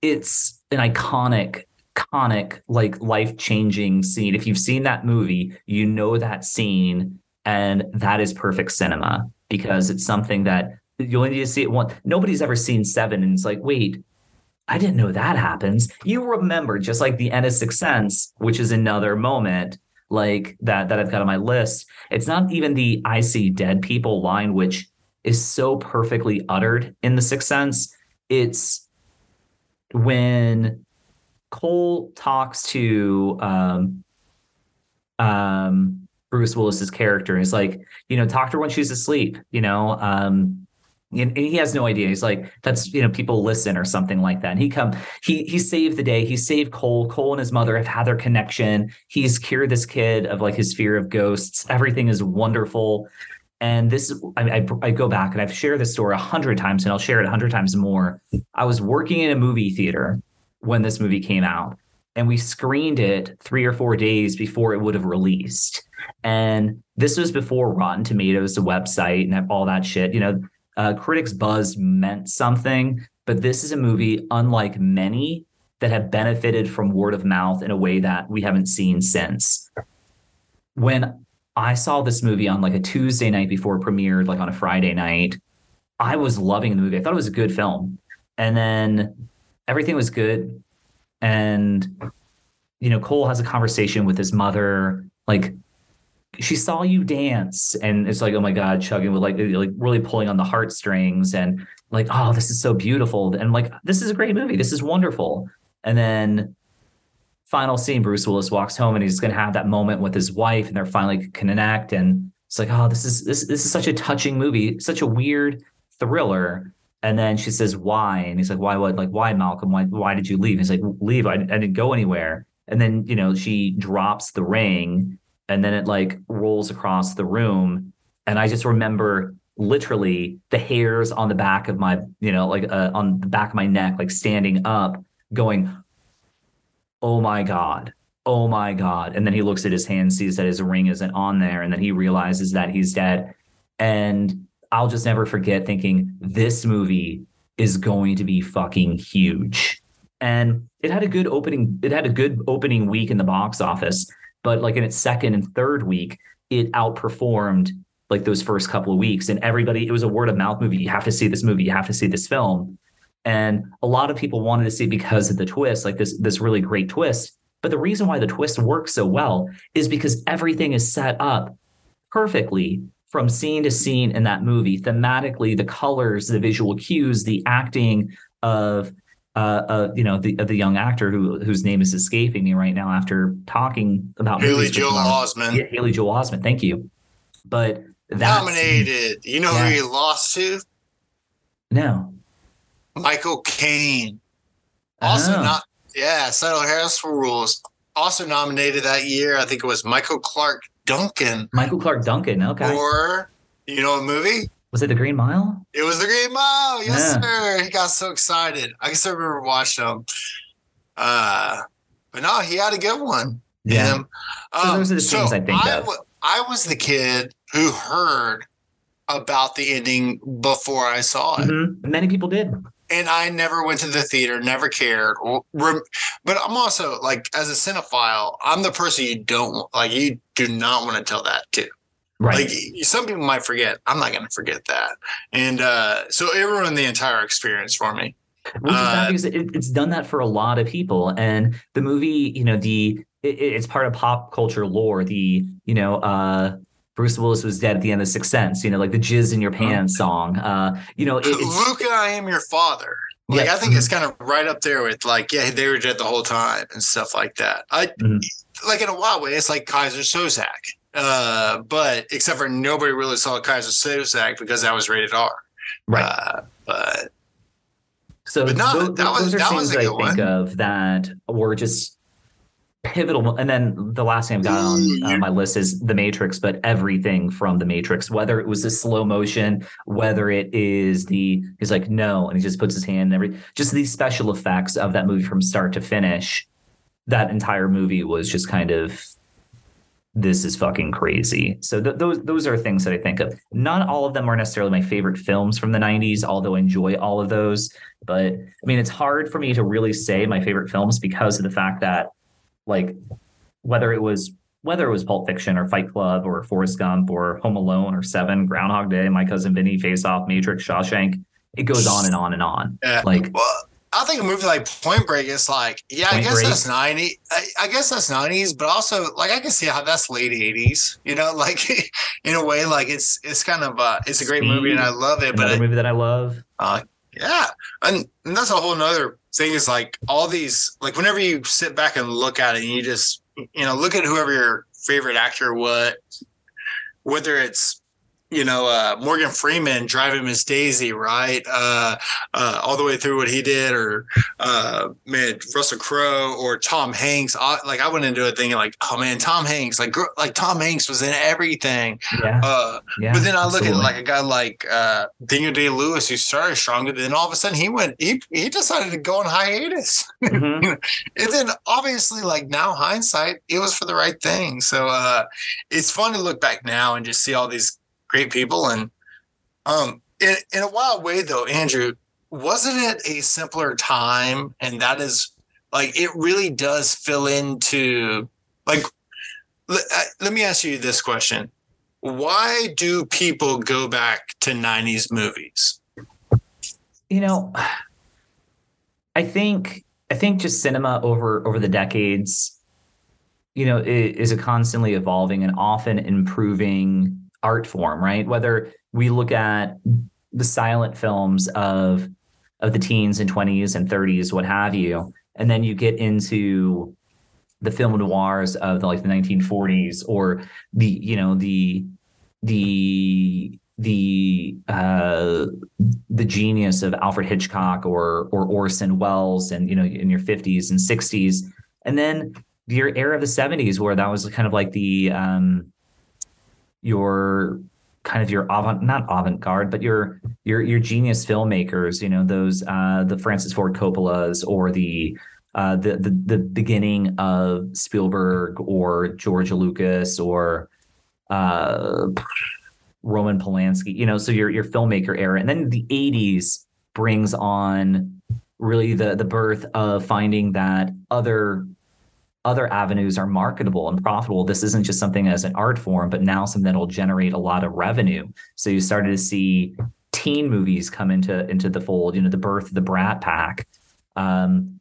it's an iconic iconic like life-changing scene if you've seen that movie you know that scene and that is perfect cinema because it's something that you only need to see it once nobody's ever seen seven and it's like wait i didn't know that happens you remember just like the end of sixth sense which is another moment like that that i've got on my list. It's not even the i see dead people line which is so perfectly uttered in the sixth sense. It's when Cole talks to um, um, Bruce Willis's character, he's like, you know, talk to her when she's asleep, you know, um, and, he has no idea. He's like, that's you know, people listen or something like that. And he come, he he saved the day. He saved Cole. Cole and his mother have had their connection. He's cured this kid of like his fear of ghosts. Everything is wonderful. And this, I, I, I go back and I've shared this story a hundred times, and I'll share it a hundred times more. I was working in a movie theater when this movie came out, and we screened it three or four days before it would have released. And this was before Rotten Tomatoes, the website, and all that shit. You know, uh, critics' buzz meant something, but this is a movie unlike many that have benefited from word of mouth in a way that we haven't seen since. When I saw this movie on like a Tuesday night before it premiered, like on a Friday night, I was loving the movie. I thought it was a good film. And then everything was good. And, you know, Cole has a conversation with his mother, like, she saw you dance and it's like oh my god chugging with like like really pulling on the heartstrings and like oh this is so beautiful. And like this is a great movie. This is wonderful. And then final scene bruce willis walks home and he's going to have that moment with his wife and they're finally connect and it's like oh this is this this is such a touching movie such a weird thriller. And then she says why? And he's like why what like why malcolm? Why why did you leave? He's like leave. I, I didn't go anywhere. And then you know she drops the ring and then it like rolls across the room. And i just remember literally the hairs on the back of my you know like uh, on the back of my neck like standing up going oh my god. Oh my god. And then he looks at his hand sees that his ring isn't on there and then he realizes that he's dead. And i'll just never forget thinking this movie is going to be fucking huge. And it had a good opening it had a good opening week in the box office but like in its second and third week it outperformed like those first couple of weeks. And everybody it was a word of mouth movie. You have to see this movie. You have to see this film. And a lot of people wanted to see because of the twist like this this really great twist. But the reason why the twist works so well is because everything is set up perfectly from scene to scene in that movie. Thematically the colors the visual cues the acting of uh, uh, you know, the the young actor who whose name is escaping me right now after talking about Haley Joel. Osment Yeah, Haley Joel Osment. Thank you. But that nominated. You know Yeah. who he lost to? No. Michael Caine. Also Oh. not yeah, Cider House for Rules. Also nominated that year. I think it was Michael Clarke Duncan. Michael Clarke Duncan. Okay. Or you know a movie? Was it The Green Mile? It was the Green Mile. Yes, Yeah. sir. He got so excited. I can still remember watching him. Uh, but no, he had a good one. Him. So those are the things I think I of. I was the kid who heard about the ending before I saw it. Mhm. Many people did. and I never went to the theater, never cared. But I'm also like, as a cinephile, I'm the person you don't like. You do not want to tell that to. Right. Like some people might forget. I'm not going to forget that. And uh, so it ruined the entire experience for me. Which is Uh, bad because it, it's done that for a lot of people. And the movie, you know, the it, it's part of pop culture lore. The you know, uh, Bruce Willis was dead at the end of Sixth Sense. You know, like the "Jizz in Your Pants" song. Uh, you know, it, it's Luke and I am your father. Like Yeah. I think it's kind of right up there with like, yeah, they were dead the whole time and stuff like that. I Mhm. like in a wild way, it's like Keyser Söze. Uh, but except for nobody really saw Keyser Söze because that was rated R. Right. Uh, but So But no, tho- that was- those are that was scenes a I good think one. of that were just pivotal. And then the last thing I've got on uh, my list is The Matrix, but everything from The Matrix, whether it was the slow motion, whether it is the he's like no, and he just puts his hand and every just these special effects of that movie from start to finish. That entire movie was just kind of this is fucking crazy. So th- those those are things that I think of. Not all of them are necessarily my favorite films from the 90s, although I enjoy all of those. But I mean, it's hard for me to really say my favorite films because of the fact that, like, whether it was whether it was Pulp Fiction or Fight Club or Forrest Gump or Home Alone or Seven, Groundhog Day, My Cousin Vinny, Face Off, Matrix, Shawshank, it goes on and on and on. Yeah. Like, I think a movie like Point Break is like, yeah, I guess Break. that's ninety. I, I guess that's nineties, but also like I can see how that's late eighties. You know, like in a way, like it's it's kind of uh, it's a great movie and I love it, but another movie that I love. Uh, yeah, and, and that's a whole nother thing. Is like all these, like whenever you sit back and look at it, and you just, you know, look at whoever your favorite actor, what, whether it's, you know, uh, Morgan Freeman driving Miss Daisy, right, uh, uh, all the way through what he did, or uh, man, Russell Crowe or Tom Hanks. I, like I went into it thinking like, oh man, Tom Hanks, like gr- like Tom Hanks was in everything. Yeah. Uh, yeah. but then I look at like a guy like uh, Daniel Day Lewis who started stronger. Then all of a sudden he went he he decided to go on hiatus. Mhm. And then obviously like now hindsight, it was for the right thing. So uh, it's fun to look back now and just see all these great people. And um, in in a wild way though, Andrew, wasn't it a simpler time? And that is like it really does fill into like. Let, uh, let me ask you this question why do people go back to 90s movies you know i think i think just cinema over over the decades you know i- is a constantly evolving and often improving art form right? Whether we look at the silent films of of the teens and 20s and 30s what have you and then you get into the film noirs of the like the 1940s or the you know the the the uh the genius of Alfred Hitchcock or or Orson Welles and you know in your 50s and 60s and then your era of the 70s where that was kind of like the um your kind of your avant not avant-garde but your your your genius filmmakers you know those uh the Francis Ford Coppolas or the uh the the, the beginning of Spielberg or George Lucas or uh Roman Polanski, you know, so your your filmmaker era, and then the '80s brings on really the the birth of finding that other other avenues are marketable and profitable. This isn't just something as an art form, but now something that'll generate a lot of revenue. So you started to see teen movies come into into the fold. You know, the birth of the Brat Pack. Um,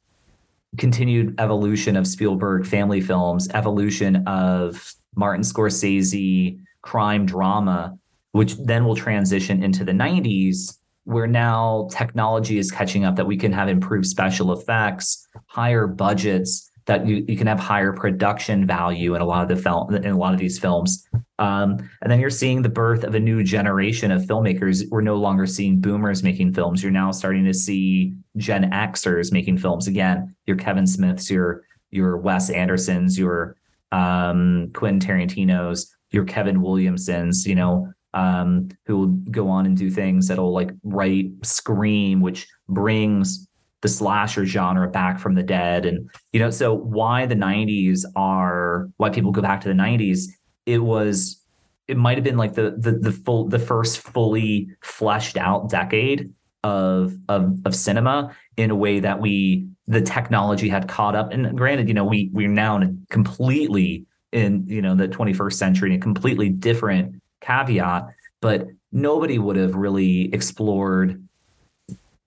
continued evolution of Spielberg family films, evolution of Martin Scorsese crime drama, which then will transition into the 90s, where now technology is catching up that we can have improved special effects, higher budgets, that you, you can have higher production value in a lot of the film in a lot of these films. Um, and then you're seeing the birth of a new generation of filmmakers. We're no longer seeing boomers making films. You're now starting to see Gen Xers making films again. Your Kevin Smiths, your your Wes Andersons, your um, Quentin Tarantino's, your Kevin Williamsons, you know, um, who will go on and do things that'll like write Scream, which brings the slasher genre back from the dead. And, you know, so why the 90s are, why people go back to the 90s, it was, it might have been like the, the, the full, the first fully fleshed out decade of, of, of cinema in a way that we, the technology had caught up. And granted, you know, we, we're now in a completely in, you know, the 21st century, a completely different caveat, but nobody would have really explored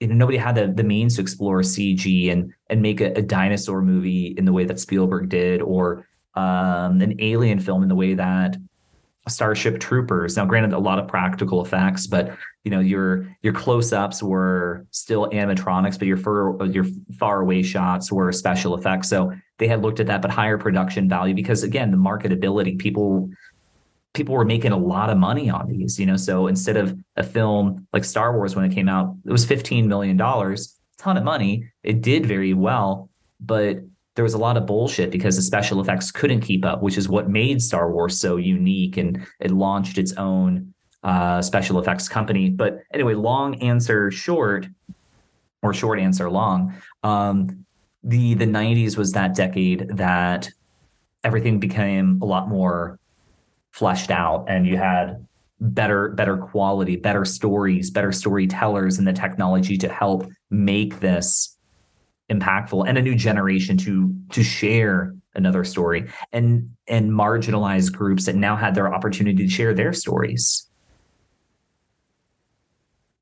you know, nobody had the, the means to explore CG and and make a, a dinosaur movie in the way that Spielberg did, or um, an alien film in the way that Starship Troopers. Now, granted, a lot of practical effects, but you know your your close ups were still animatronics, but your far your far away shots were special effects. So they had looked at that, but higher production value because again, the marketability, people people were making a lot of money on these, you know. So instead of a film like Star Wars when it came out, it was $15 million, ton of money. It did very well, but there was a lot of bullshit because the special effects couldn't keep up, which is what made Star Wars so unique and it launched its own uh, special effects company. But anyway, long answer short, or short answer long. Um, the the 90s was that decade that everything became a lot more fleshed out and you had better better quality better stories better storytellers and the technology to help make this impactful and a new generation to to share another story and and marginalized groups that now had their opportunity to share their stories.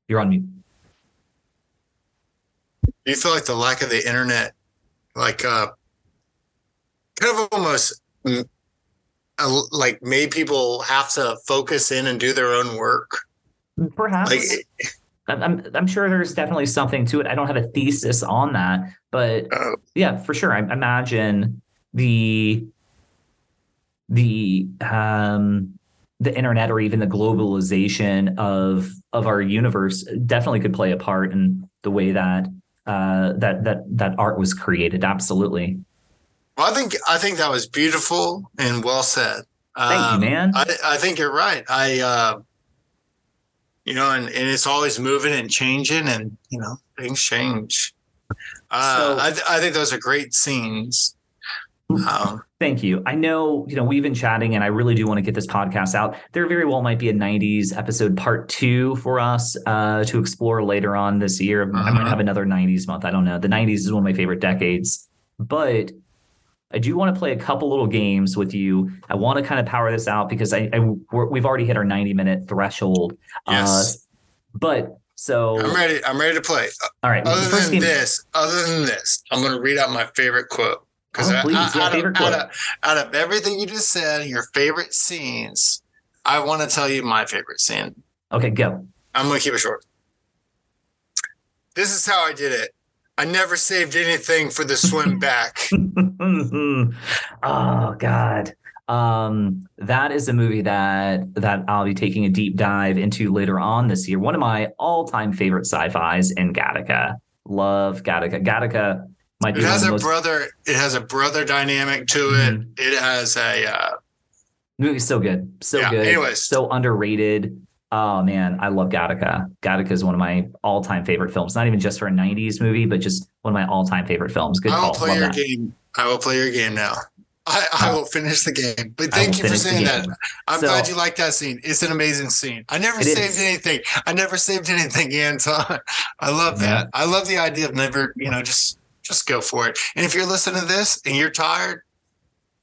You're on mute. Do you feel like the lack of the internet like uh kind of almost uh, like made people have to focus in and do their own work perhaps like I'm, I'm sure there's definitely something to it. I don't have a thesis on that, but uh, yeah, for sure. I imagine the the um the internet or even the globalization of of our universe definitely could play a part in the way that uh, that that that art was created. Absolutely. Well, I think I think that was beautiful and well said. Thank um, you, man. I, I think you're right. I uh, you know, and, and it's always moving and changing, and you know, things change. Uh, so, I, th- I think those are great scenes. Um, thank you. I know, you know, we've been chatting and I really do want to get this podcast out. There very well might be a 90s episode part two for us uh, to explore later on this year. Uh-huh. I might uh-huh. have another 90s month. I don't know. The 90s is one of my favorite decades. But I do want to play a couple little games with you. I want to kind of power this out because I, I we've already hit our 90 minute threshold. Yes. Uh, but so I'm ready. I'm ready to play. All right. Other than game, this, other than this, I'm going to read out my favorite quote. Because oh, yeah, out, out, of, out of everything you just said, your favorite scenes, I want to tell you my favorite scene. Okay, go. I'm going to keep it short. This is how I did it. I never saved anything for the swim back. oh God. Um, that is a movie that that I'll be taking a deep dive into later on this year. One of my all-time favorite sci-fis in Gattaca. Love Gattaca. Gattaca might be it has a most... brother. It has a brother dynamic to it. Mm-hmm. It has a uh, movie's so good, so yeah, good. Anyways, so underrated. Oh man, I love Gattaca. Gattaca is one of my all-time favorite films. Not even just for a '90s movie, but just one of my all-time favorite films. Good I will call. play love your that. game. I will play your game now. I, I oh. will finish the game. But thank you for saying that. I'm so, glad you like that scene. It's an amazing scene. I never saved is. anything. I never saved anything, Anton. I love that. I love the idea of never, you know, just just go for it. And if you're listening to this and you're tired,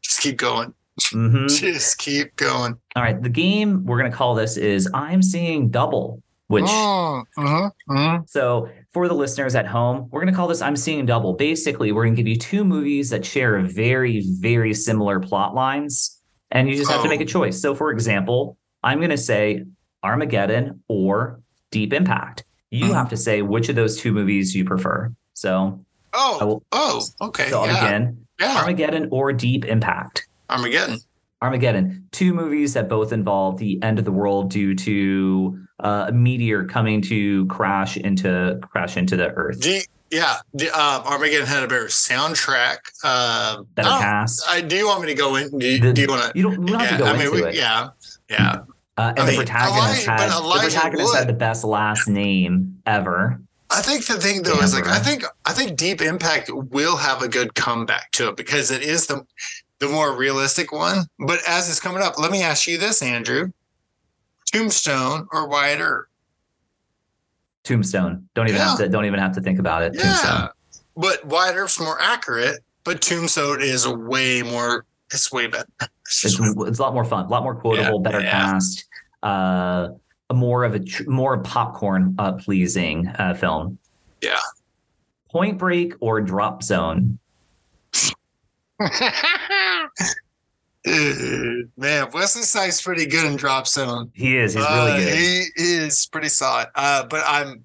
just keep going. Mm-hmm. Just keep going. All right. The game we're going to call this is I'm Seeing Double, which. Oh, uh-huh, uh-huh. So for the listeners at home, we're going to call this I'm Seeing Double. Basically, we're going to give you two movies that share very, very similar plot lines, and you just have oh. to make a oh. choice. So, for example, I'm going to say Armageddon or Deep Impact. You mm-hmm. have to say which of those two movies you prefer. So, oh, will, oh, okay. So yeah. again, yeah. Armageddon or Deep Impact. Armageddon. Armageddon. Two movies that both involve the end of the world due to uh, a meteor coming to crash into crash into the Earth. You, yeah, the, uh, Armageddon had a better soundtrack. Uh, better cast. I, do you want me to go in? Do you, the, do you want to? You don't, don't have yeah, to go I mean, into we, it. Yeah, yeah. Uh, and I the mean, protagonist Elijah, had the protagonist had the best last name ever. I think the thing though is like I think I think Deep Impact will have a good comeback to it because it is the the more realistic one. But as it's coming up, let me ask you this, Andrew: Tombstone or Wyatt Earp? Tombstone. Don't even yeah. have to. Don't even have to think about it. Yeah. Tombstone. But Wyatt Earp's more accurate. But Tombstone is way more. It's way better. It's, it's, it's a lot more fun. A lot more quotable. Yeah, better cast. Uh, a more of a more popcorn uh, pleasing uh, film. Yeah. Point Break or Drop Zone. man, Wesley Snipes pretty good in Drop Zone. He is. He's really uh, good. He is pretty solid. Uh, but I'm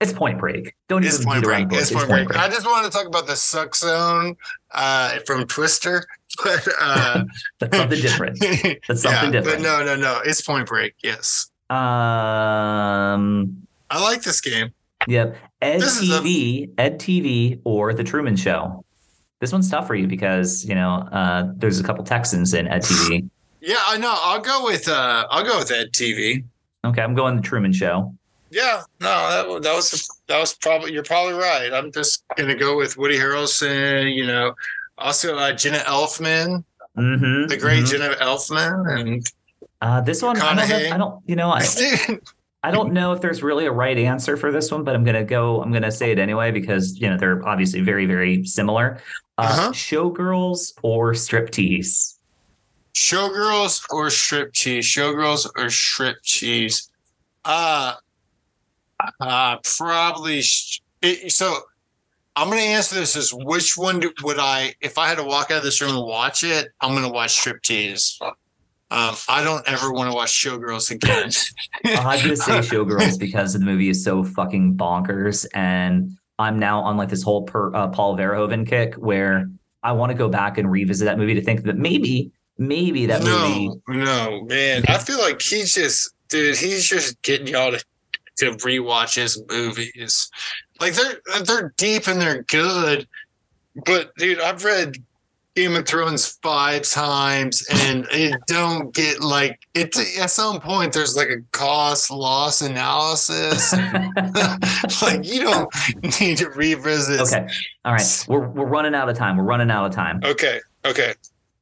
It's Point Break. Don't It's even Point Break. the It's. Point Break. I just wanted to talk about the suck zone uh, from Twister, but uh, That's something different. That's something yeah, different. But no, no, no. It's Point Break. Yes, Um. I like this game. Yep. Ed This is a- TV, Ed TV, or The Truman Show. This one's tough for you because you know uh, there's a couple Texans in Ed TV. Yeah, I know. I'll go with uh, I'll go with Ed TV. Okay, I'm going The Truman Show. Yeah, no, that, that was that was probably you're probably right. I'm just gonna go with Woody Harrelson. You know, also uh, Jenna Elfman, Mm-hmm. the great Jenna Elfman, and Uh, this one, I don't, I don't, you know, I, I don't know if there's really a right answer for this one, but I'm gonna go. I'm gonna say it anyway because you know they're obviously very, very similar. Uh, Uh-huh. Showgirls or striptease. showgirls or strip cheese. Showgirls or strip cheese. Uh, uh probably. sh- It, so I'm gonna answer this as which one do, would I if I had to walk out of this room and watch it? I'm gonna watch striptease. Um, I don't ever want to watch Showgirls again. I'm gonna say Showgirls because the movie is so fucking bonkers, and I'm now on like this whole per, uh, Paul Verhoeven kick where I want to go back and revisit that movie to think that maybe, maybe that movie. no, no, man. I feel like he's just, dude. He's just getting y'all to to rewatch his movies. Like they're they're deep and they're good, but dude, I've read Game of Thrones five times and it don't get like it. At some point, there's like a cost loss analysis. like you don't need to revisit. okay, all right, we're we're running out of time. We're running out of time. Okay. Okay.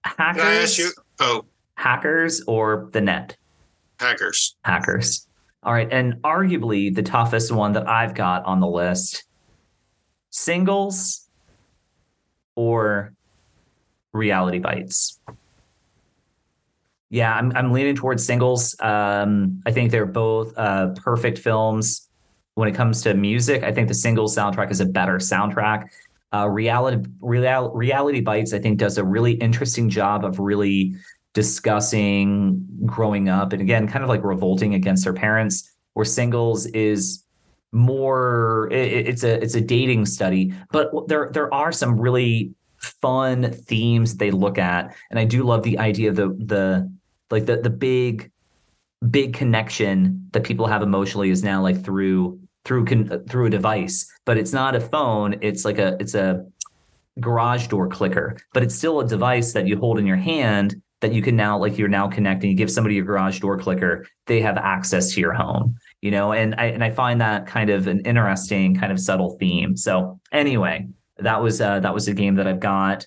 Can I ask Hackers? Oh, hackers, or the net. hackers. Hackers. All right. And arguably the toughest one that I've got on the list singles or reality bites. Yeah, I'm, I'm leaning towards singles. Um, I think they're both uh, perfect films. When it comes to music, I think the singles soundtrack is a better soundtrack. Uh, reality, real, reality bites, I think, does a really interesting job of really discussing growing up and again kind of like revolting against their parents where singles is more it, it's a it's a dating study but there there are some really fun themes they look at. And i do love the idea of the the like the the big big connection that people have emotionally is now like through through con, through a device. But it's not a phone. It's like a it's a garage door clicker. But it's still a device that you hold in your hand that you can now like you're now connecting. You give somebody your garage door clicker they have access to your home you know? And i and i find that kind of an interesting kind of subtle theme. So anyway that was uh that was a game that i've got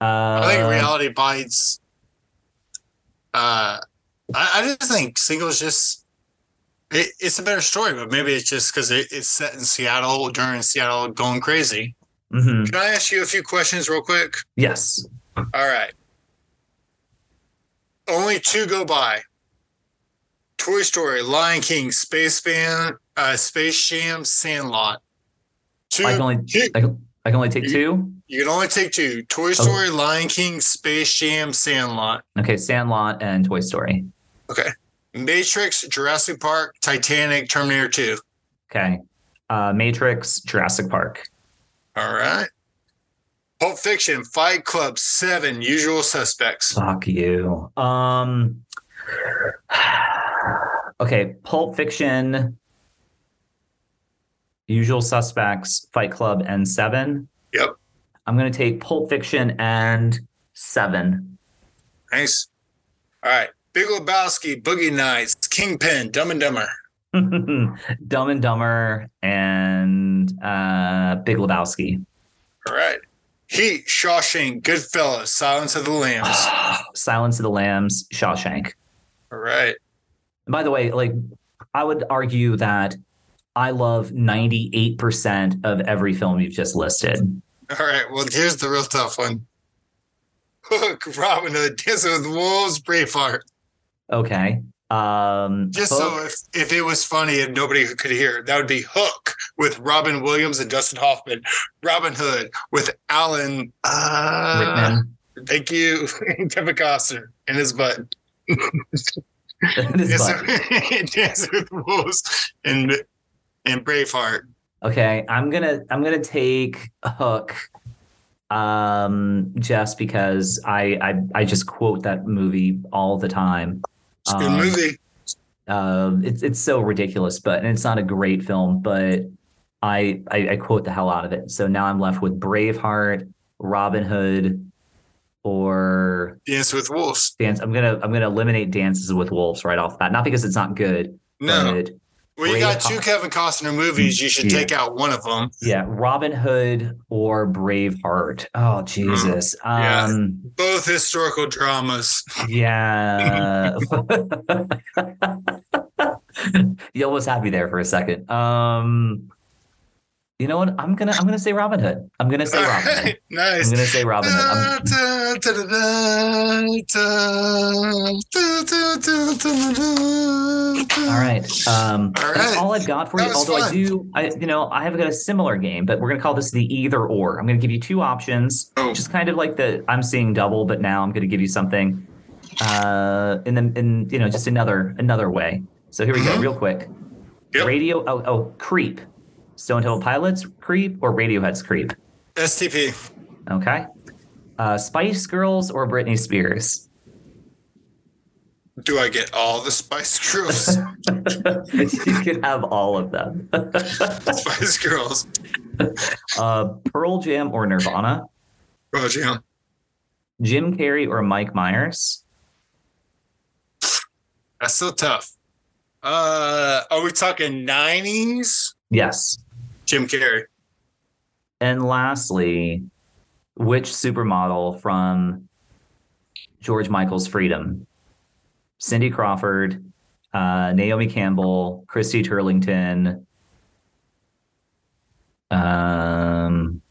uh I think reality bites. Uh, I, I just think singles just it, it's a better story, but maybe it's just because it, it's set in Seattle during Seattle going crazy. mhm. Can I ask you a few questions real quick? yes All right. Only two go by. Toy Story, Lion King, Space Band, uh, Space Jam, Sandlot. Two. i can only two- I can only take two you can only take two. Toy Story, Lion King, Space Jam, Sandlot. okay sandlot and toy story Okay. Matrix, Jurassic Park, Titanic, Terminator 2. okay uh matrix jurassic park All right. Pulp Fiction, Fight Club, Seven, Usual Suspects. Fuck you. Um Okay, Pulp Fiction, Usual Suspects, Fight Club, and Seven. Yep. I'm gonna take Pulp Fiction and Seven. Nice. All right. Big Lebowski, Boogie Nights, Kingpin, Dumb and Dumber. Dumb and Dumber and uh Big Lebowski. All right. Heat, Shawshank, Goodfellas, Silence of the Lambs. Silence of the Lambs, Shawshank. All right. By the way, like I would argue that I love 98% of every film you've just listed. All right. Well, here's the real tough one. Hook, Robin Hood, Dancing with Wolves, Braveheart. Okay. Um Just Hook- so if, if it was funny and nobody could hear, that would be Hook with Robin Williams and Dustin Hoffman. Robin Hood with Alan uh, Rickman. Thank you, Kevin Costner and his butt. It is Yes, fun. sir. Dancing with Wolves and and Braveheart. Okay, I'm gonna I'm gonna take Hook, um, just because I I I just quote that movie all the time. It's a good Um, movie. Um, it's it's so ridiculous, but and it's not a great film, but I, I I quote the hell out of it. So now I'm left with Braveheart, Robin Hood, or Dance with Wolves. Dance. I'm gonna I'm gonna eliminate Dances with Wolves right off the bat. Not because it's not good, No. but Well, you got two Kevin Costner movies. You should Yeah. take out one of them. yeah, Robin Hood or Braveheart. Oh Jesus. Yeah. Um Both historical dramas. yeah. you almost had me there for a second. Um you know what? I'm gonna I'm gonna say Robin Hood. I'm gonna say Robin Hood. Nice. I'm gonna say Robin Hood. all right. Um, all right. That's all I've got for you. Although fun. I do, I you know, I have got a similar game, but we're gonna call this the either or. I'm gonna give you two options, oh. just kind of like the I'm seeing double, but now I'm gonna give you something, uh, in the in you know just another another way. So here we go, real quick. Yep. Radio. Oh, oh, creep. Stone Temple Pilots Creep or Radiohead's Creep. STP. Okay. Uh, Spice Girls or Britney Spears. Do I get all the Spice Girls? you could have all of them. Spice Girls. uh, Pearl Jam or Nirvana. Pearl Jam. Jim Carrey or Mike Myers. That's so tough. Uh, are we talking 90s? Yes. Jim Carrey. And lastly, which supermodel from George Michael's Freedom? Cindy Crawford, uh, Naomi Campbell, Christy Turlington. Um,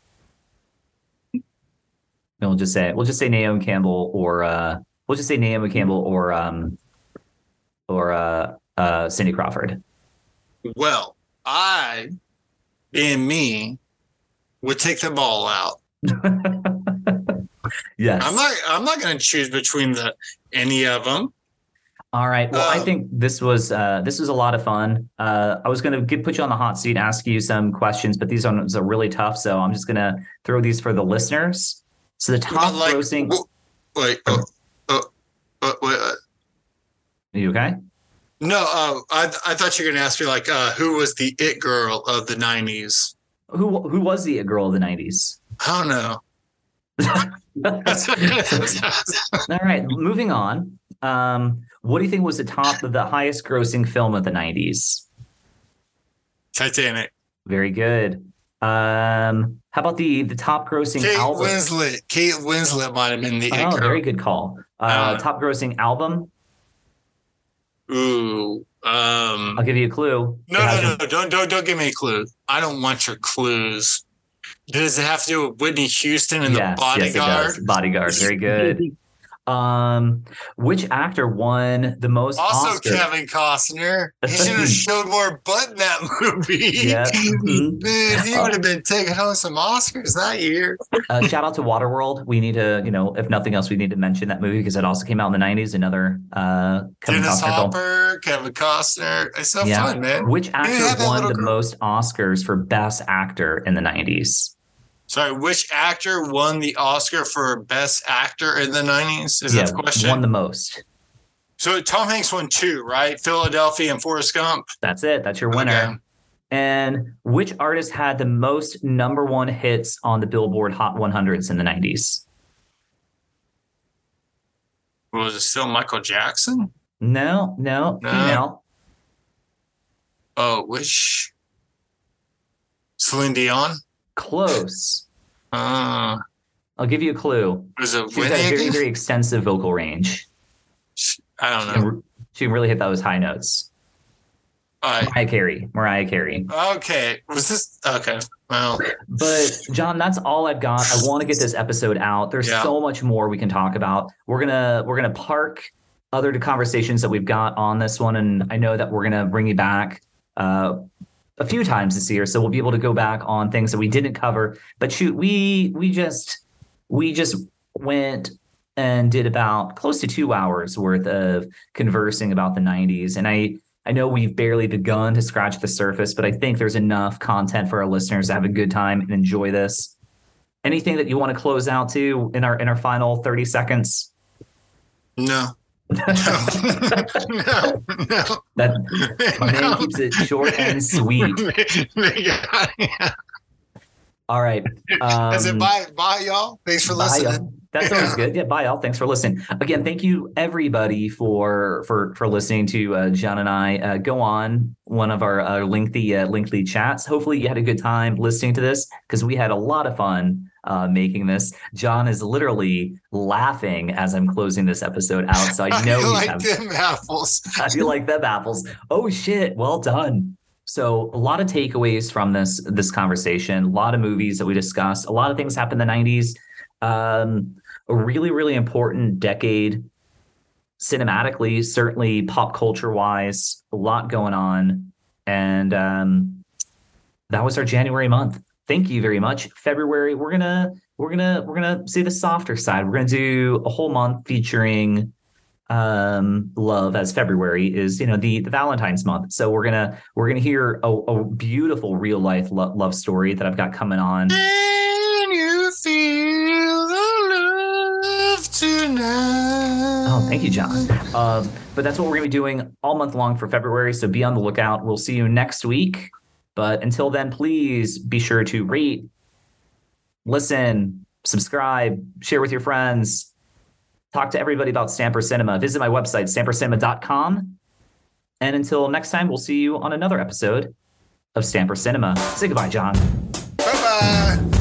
we'll just say we'll just say Naomi Campbell or uh, we'll just say Naomi Campbell or um, or uh, uh, Cindy Crawford. Well, I, being me, would take them all out. yes. I'm not. I'm not going to choose between the any of them. All right. Well, I Um, think this was uh, this was a lot of fun. Uh, I was going to put you on the hot seat, ask you some questions, but these ones are really tough. So I'm just going to throw these for the listeners. So the top like, grossing. Wait. Oh, oh, oh, wait. Uh, Are you okay? No. Uh, I I thought you were going to ask me like uh, who was the it girl of the 90s. Who who was the it girl of the '90s? I don't know. All right. Moving on. Um, what do you think was the top of the highest grossing film of the '90s? Titanic. Very good. Um, how about the the top grossing Kate album? Winslet. Kate Winslet might have been the it Oh, girl. very good call. Uh, top grossing album. Ooh. Um. I'll give you a clue. No, It has no, your- no, don't, don't, don't give me a clue. I don't want your clues. Does it have to do with Whitney Houston and yes, the bodyguard? Yes, it does. Bodyguard. Very good. Um, which actor won the most also, Oscar? Kevin Costner. He should have showed more butt in that movie. Yeah. Dude, he would have been taking home some Oscars that year. Uh, shout out to Waterworld. We need to, you know, if nothing else, we need to mention that movie because it also came out in the '90s. Another uh, Kevin Dennis Costner film. Hopper, Kevin Costner. It's so Yeah. fun, man. Which actor won the girl. most Oscars for Best Actor in the '90s? Sorry, which actor won the Oscar for Best Actor in the 90s? Is that the question? won the most. so Tom Hanks won two, right? Philadelphia and Forrest Gump. That's it. That's your winner. Okay. And which artist had the most number one hits on the Billboard Hot 100s in the '90s? Was it still Michael Jackson? No, no, No. female. Oh, which Celine Dion? Close. Uh, I'll give you a clue. was it She's got a very, very extensive vocal range. I don't know. she can really hit those high notes. Right. Mariah Carey. Mariah Carey. Okay. Was this okay? Well, But John, that's all I've got. I want to get this episode out. There's Yeah. so much more we can talk about. We're gonna we're gonna park other conversations that we've got on this one, and I know that we're gonna bring you back uh, a few times this year, so we'll be able to go back on things that we didn't cover. But shoot, we we just we just went and did about close to two hours worth of conversing about the 90s, and I I know we've barely begun to scratch the surface, but I think there's enough content for our listeners to have a good time and enjoy this. Anything that you want to close out to in our in our final 30 seconds? No. No, no, no. That man keeps it short and sweet. All right. Um, That's it. Bye, bye, y'all. Thanks for listening. y'all. That's always good. Yeah, bye y'all. Thanks for listening. Again, thank you everybody for for for listening to uh, John and I uh, go on one of our uh, lengthy uh, lengthy chats. Hopefully, you had a good time listening to this because we had a lot of fun uh, making this. John is literally laughing as I'm closing this episode out, so I know I he's like having- them apples. I do like them apples. Oh shit! Well done. So a lot of takeaways from this this conversation. A lot of movies that we discussed. A lot of things happened in the '90s. Um, a really really important decade cinematically, certainly pop culture wise. A lot going on, and um, that was our January month. Thank you very much. February, we're gonna we're gonna we're gonna see the softer side. We're gonna do a whole month featuring um love as february is you know the the valentine's month so we're gonna we're gonna hear a, a beautiful real life lo- love story that i've got coming on Can you feel the love tonight? oh thank you john um but that's what we're gonna be doing all month long for february so be on the lookout we'll see you next week but until then please be sure to rate listen subscribe share with your friends talk to everybody about stamper cinema. Visit my website stampercinema.com and until next time we'll see you on another episode of stamper cinema. Say goodbye john. Bye bye.